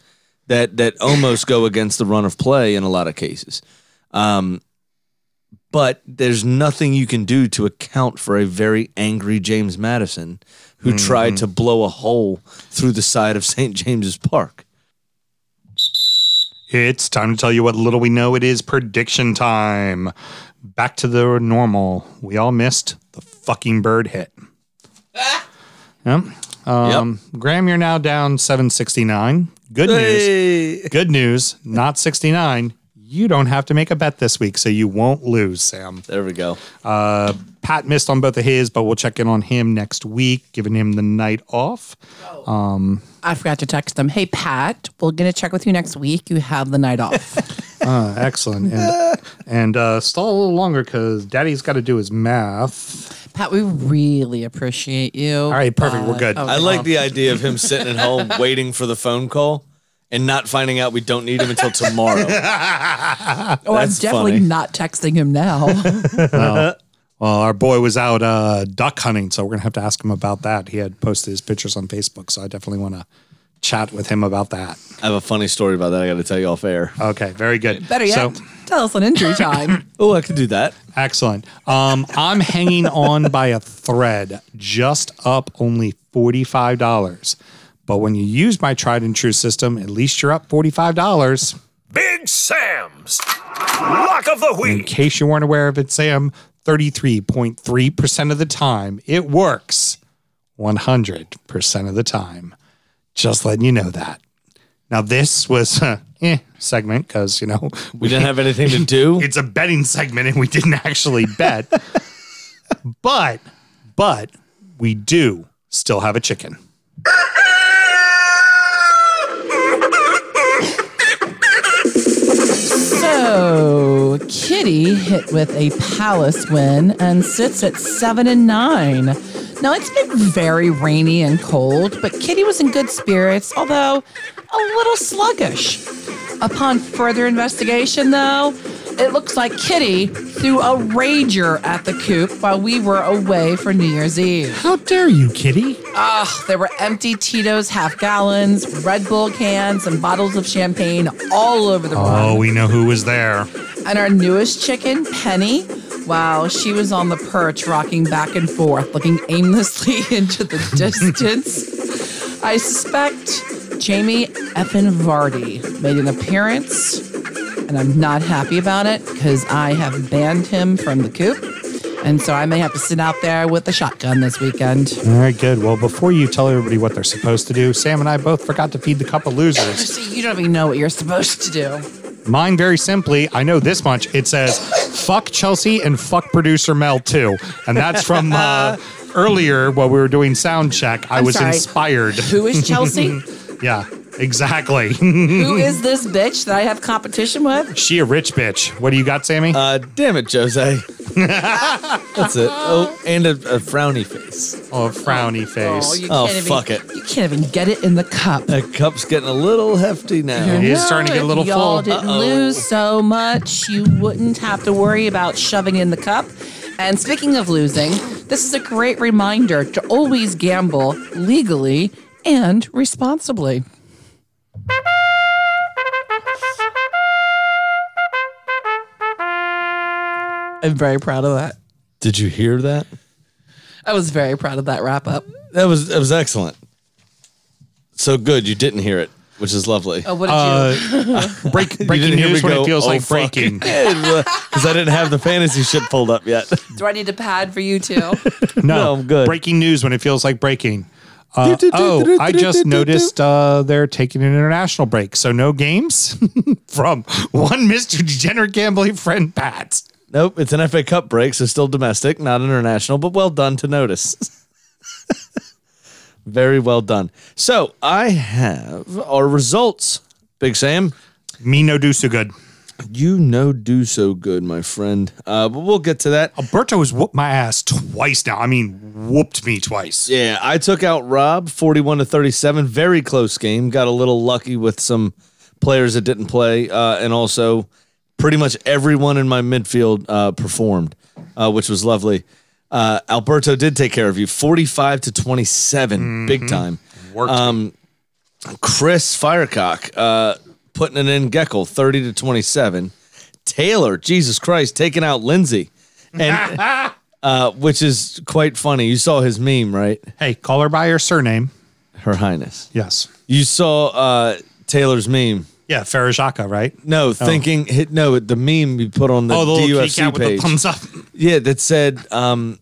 that that almost go against the run of play in a lot of cases. Um, but there's nothing you can do to account for a very angry James Maddison who tried to blow a hole through the side of St. James's Park. It's time to tell you what little we know. It is prediction time. Back to the normal. We all missed the fucking bird hit. yep. Um, Graham, you're now down 769. Good news. Good news. Not 69. You don't have to make a bet this week, so you won't lose, Sam. There we go. Uh, Pat missed on both of his, but we'll check in on him next week, giving him the night off. I forgot to text them. Hey, Pat, we're going to check with you next week. You have the night off. Uh, excellent. And, and uh, stall a little longer because Daddy's got to do his math. Pat, we really appreciate you. All right, perfect. We're good. I like the idea of him sitting at home waiting for the phone call and not finding out we don't need him until tomorrow. oh, I'm that's definitely funny. not texting him now. Well, our boy was out uh, duck hunting, so we're gonna have to ask him about that. He had posted his pictures on Facebook, so I definitely want to chat with him about that. I have a funny story about that I got to tell you off air. Okay, very good. Better yet, So tell us on injury time. Oh, I could do that. excellent. Um, I'm hanging on by a thread, just up only forty five dollars. But when you use my tried and true system, at least you're up forty five dollars. Big Sam's Lock of the Week. In case you weren't aware of it, Sam, 33.3% of the time, it works 100% of the time. Just letting you know that. Now, this was a eh, segment because, you know, We didn't have anything to do. it's a betting segment and we didn't actually bet. but, but we do still have a chicken. So Kitty hit with a Palace win and sits at seven and nine. Now it's been very rainy and cold, but Kitty was in good spirits, although a little sluggish. Upon further investigation, though, it looks like Kitty threw a rager at the coop while we were away for New Year's Eve. How dare you, kitty? Ugh, there were empty Tito's half gallons, Red Bull cans, and bottles of champagne all over the room. Oh, we know who was there. And our newest chicken, Penny, wow, she was on the perch rocking back and forth, looking aimlessly into the distance. I suspect Jamie Effin Vardy made an appearance, and I'm not happy about it because I have banned him from the coop. And so I may have to sit out there with a shotgun this weekend. All right, good. Well, before you tell everybody what they're supposed to do, Sam and I both forgot to feed the cup of losers. So you don't even know what you're supposed to do. Mine, very simply, I know this much. It says, fuck Chelsea and fuck producer Mel, too. And that's from uh, earlier while we were doing sound check. I I'm was sorry. inspired. Who is Chelsea? Yeah, exactly. Who is this bitch that I have competition with? she a rich bitch. What do you got, Sammy? Uh, damn it, Jose. That's it. Oh, and a, a frowny face. oh, a frowny face. you Oh, can't even, fuck it. You can't even get it in the cup. That cup's getting a little hefty now. It is starting to get a if little y'all full. didn't lose so much, you wouldn't have to worry about shoving in the cup. And speaking of losing, this is a great reminder to always gamble legally and responsibly. I'm very proud of that. Did you hear that? I was very proud of that wrap up. That was that was excellent. So good you didn't hear it, which is lovely. Oh, what did you? Uh, break, breaking didn't hear news me when go, it feels "Oh, like fuck." breaking. Because I didn't have the fantasy shit pulled up yet. Do I need a pad for you too? No, I'm good. Breaking news when it feels like breaking. Uh, oh, I just noticed uh, they're taking an international break, so no games from one Mr. Degenerate Gambling friend, Pat. Nope, it's an FA Cup break, so still domestic, not international, but well done to notice. Very well done. So I have our results. Big Sam, Me no do so good. You know do so good, my friend. Uh, but we'll get to that. Alberto has whooped my ass twice now. I mean, whooped me twice. Yeah, I took out Rob 41 to 37. Very close game. Got a little lucky with some players that didn't play, uh, and also pretty much everyone in my midfield uh, performed, uh, which was lovely. Uh, Alberto did take care of you 45 to 27, big time. Worked. Um, Chris Firecock uh, putting it in Geckel 30 to 27. Taylor, Jesus Christ, taking out Lindsay. And uh, which is quite funny. You saw his meme, right? hey, call her by her surname. Her Highness. Yes. You saw uh, Taylor's meme. Yeah, Farajaka, right? No, thinking hit no the meme you put on the, oh, the little kitty DUFC cat with the page. thumbs up. yeah, that said, um,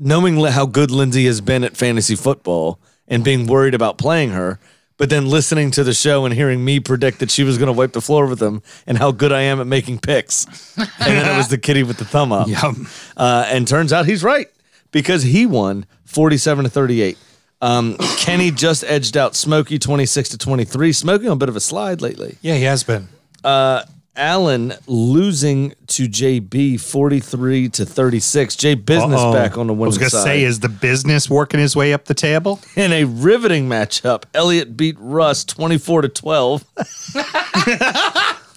knowing li- how good Lindsay has been at fantasy football and being worried about playing her, but then listening to the show and hearing me predict that she was going to wipe the floor with him and how good I am at making picks, and then it was the kitty with the thumb up. Yep. Uh, and turns out he's right because he won 47 to 38. Um, Kenny just edged out Smokey 26 to 23. Smokey on a bit of a slide lately. Yeah, he has been. Allen losing to JB 43 to 36. Jay Business Uh-oh. back on the I was going to say, is the business working his way up the table? in a riveting matchup, Elliott beat Russ 24 to 12.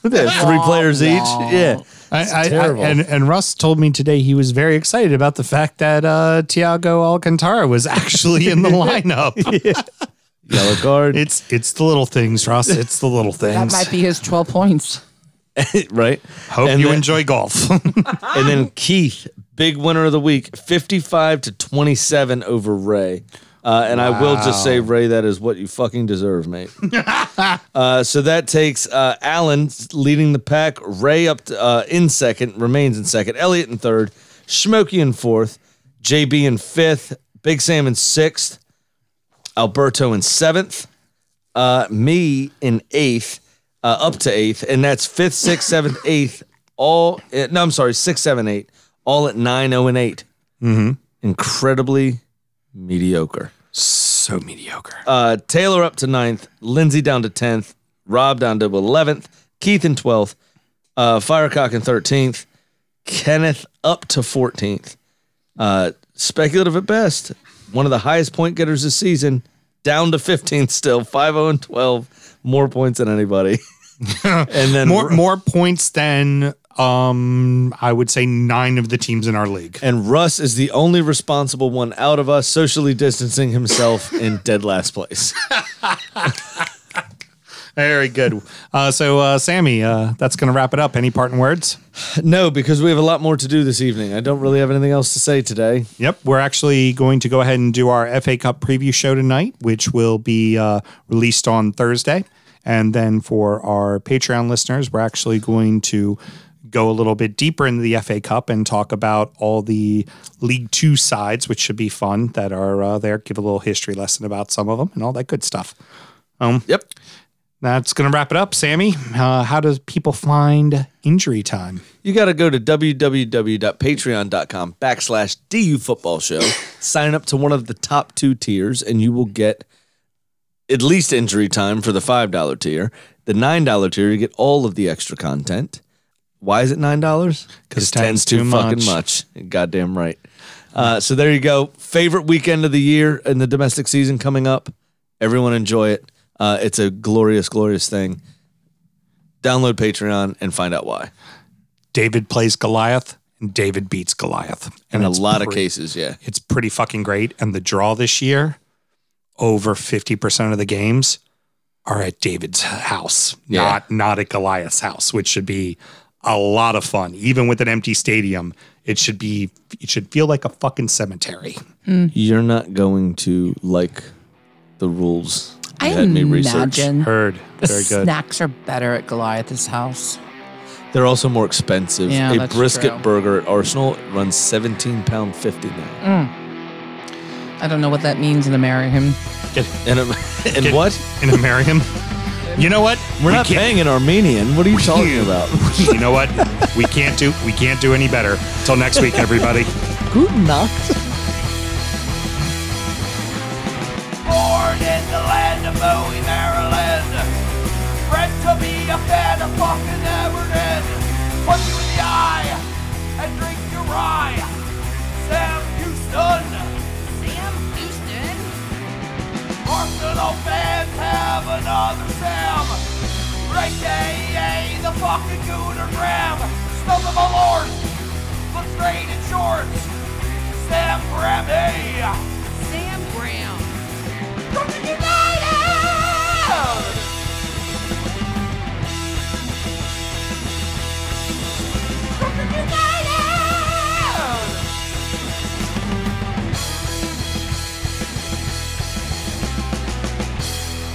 They have three players each. Yeah. I, I, I, terrible. and, and Russ told me today he was very excited about the fact that uh, Thiago Alcantara was actually in the lineup. Yellow card. It's it's the little things, Russ. It's the little things. That might be his 12 points. right. Hope and you then- enjoy golf. And then Keith, big winner of the week, 55 to 27 over Ray. Uh, and I will just say, Ray, that is what you fucking deserve, mate. uh, so that takes uh, Allen leading the pack, Ray up to, uh, in second, remains in second, Elliott in third, Schmokey in fourth, JB in fifth, Big Sam in sixth, Alberto in seventh, uh, me in eighth, uh, up to eighth, and that's fifth, sixth, seventh, eighth, all. uh, no, I'm sorry, six, seven, eight, all at nine, zero, and 8 Mm-hmm. Incredibly mediocre. so mediocre. Uh, Taylor up to ninth, Lindsay down to tenth, Rob down to eleventh, Keith in twelfth, uh, Firecock in thirteenth, Kenneth up to fourteenth. Uh, speculative at best. One of the highest point getters this season, down to fifteenth still, 5-0 and twelve, more points than anybody. and then more more points than um I would say nine of the teams in our league. And Russ is the only responsible one out of us, socially distancing himself in dead last place. Very good. Uh, so uh, Sammy, uh, that's going to wrap it up. Any parting words? No, because we have a lot more to do this evening. I don't really have anything else to say today. Yep, we're actually going to go ahead and do our FA Cup preview show tonight, which will be uh, released on Thursday. And then for our Patreon listeners, we're actually going to go a little bit deeper into the FA Cup and talk about all the League Two sides, which should be fun, that are uh, there. Give a little history lesson about some of them and all that good stuff. Um, Yep. That's going to wrap it up, Sammy. Uh, how does people find injury time? You got to go to www.patreon.com backslash DU football show, sign up to one of the top two tiers, and you will get at least injury time for the $5 tier. The $9 tier, you get all of the extra content. Why is it $9? 'Cause 10's 10's too too fucking much. much. Goddamn right. Uh, so there you go. Favorite weekend of the year in the domestic season coming up. Everyone enjoy it. Uh, it's a glorious, glorious thing. Download Patreon and find out why. David plays Goliath and David beats Goliath. In a lot of cases, yeah. It's pretty fucking great. And the draw this year, over 50% of the games are at David's house, Yeah. not not at Goliath's house, which should be a lot of fun. Even with an empty stadium, it should be it should feel like a fucking cemetery. Mm. You're not going to like the rules. I had me research. imagine Heard. the Very good. snacks are better at Goliath's house. They're also more expensive. Yeah, a that's brisket true. burger at Arsenal runs seventeen pound fifty now. I don't know what that means in American. And um, and Get- what? In American. You know what? We're We not can't- paying in Armenian. What are you talking about? you know what? We can't do we can't do any better. Till next week, everybody. Guten Nacht. Born in the land of Bowie, Maryland. Bred to be a fan of fucking Everton. Punch you in the eye and drink your rye. Sam Houston. Arsenal oh, fans have another Sam. AKA the fucking Gooner Graham. Stump of my lord. Look straight in shorts. Sam Grammy. Sam Graham. Brooklyn United! Brooklyn United!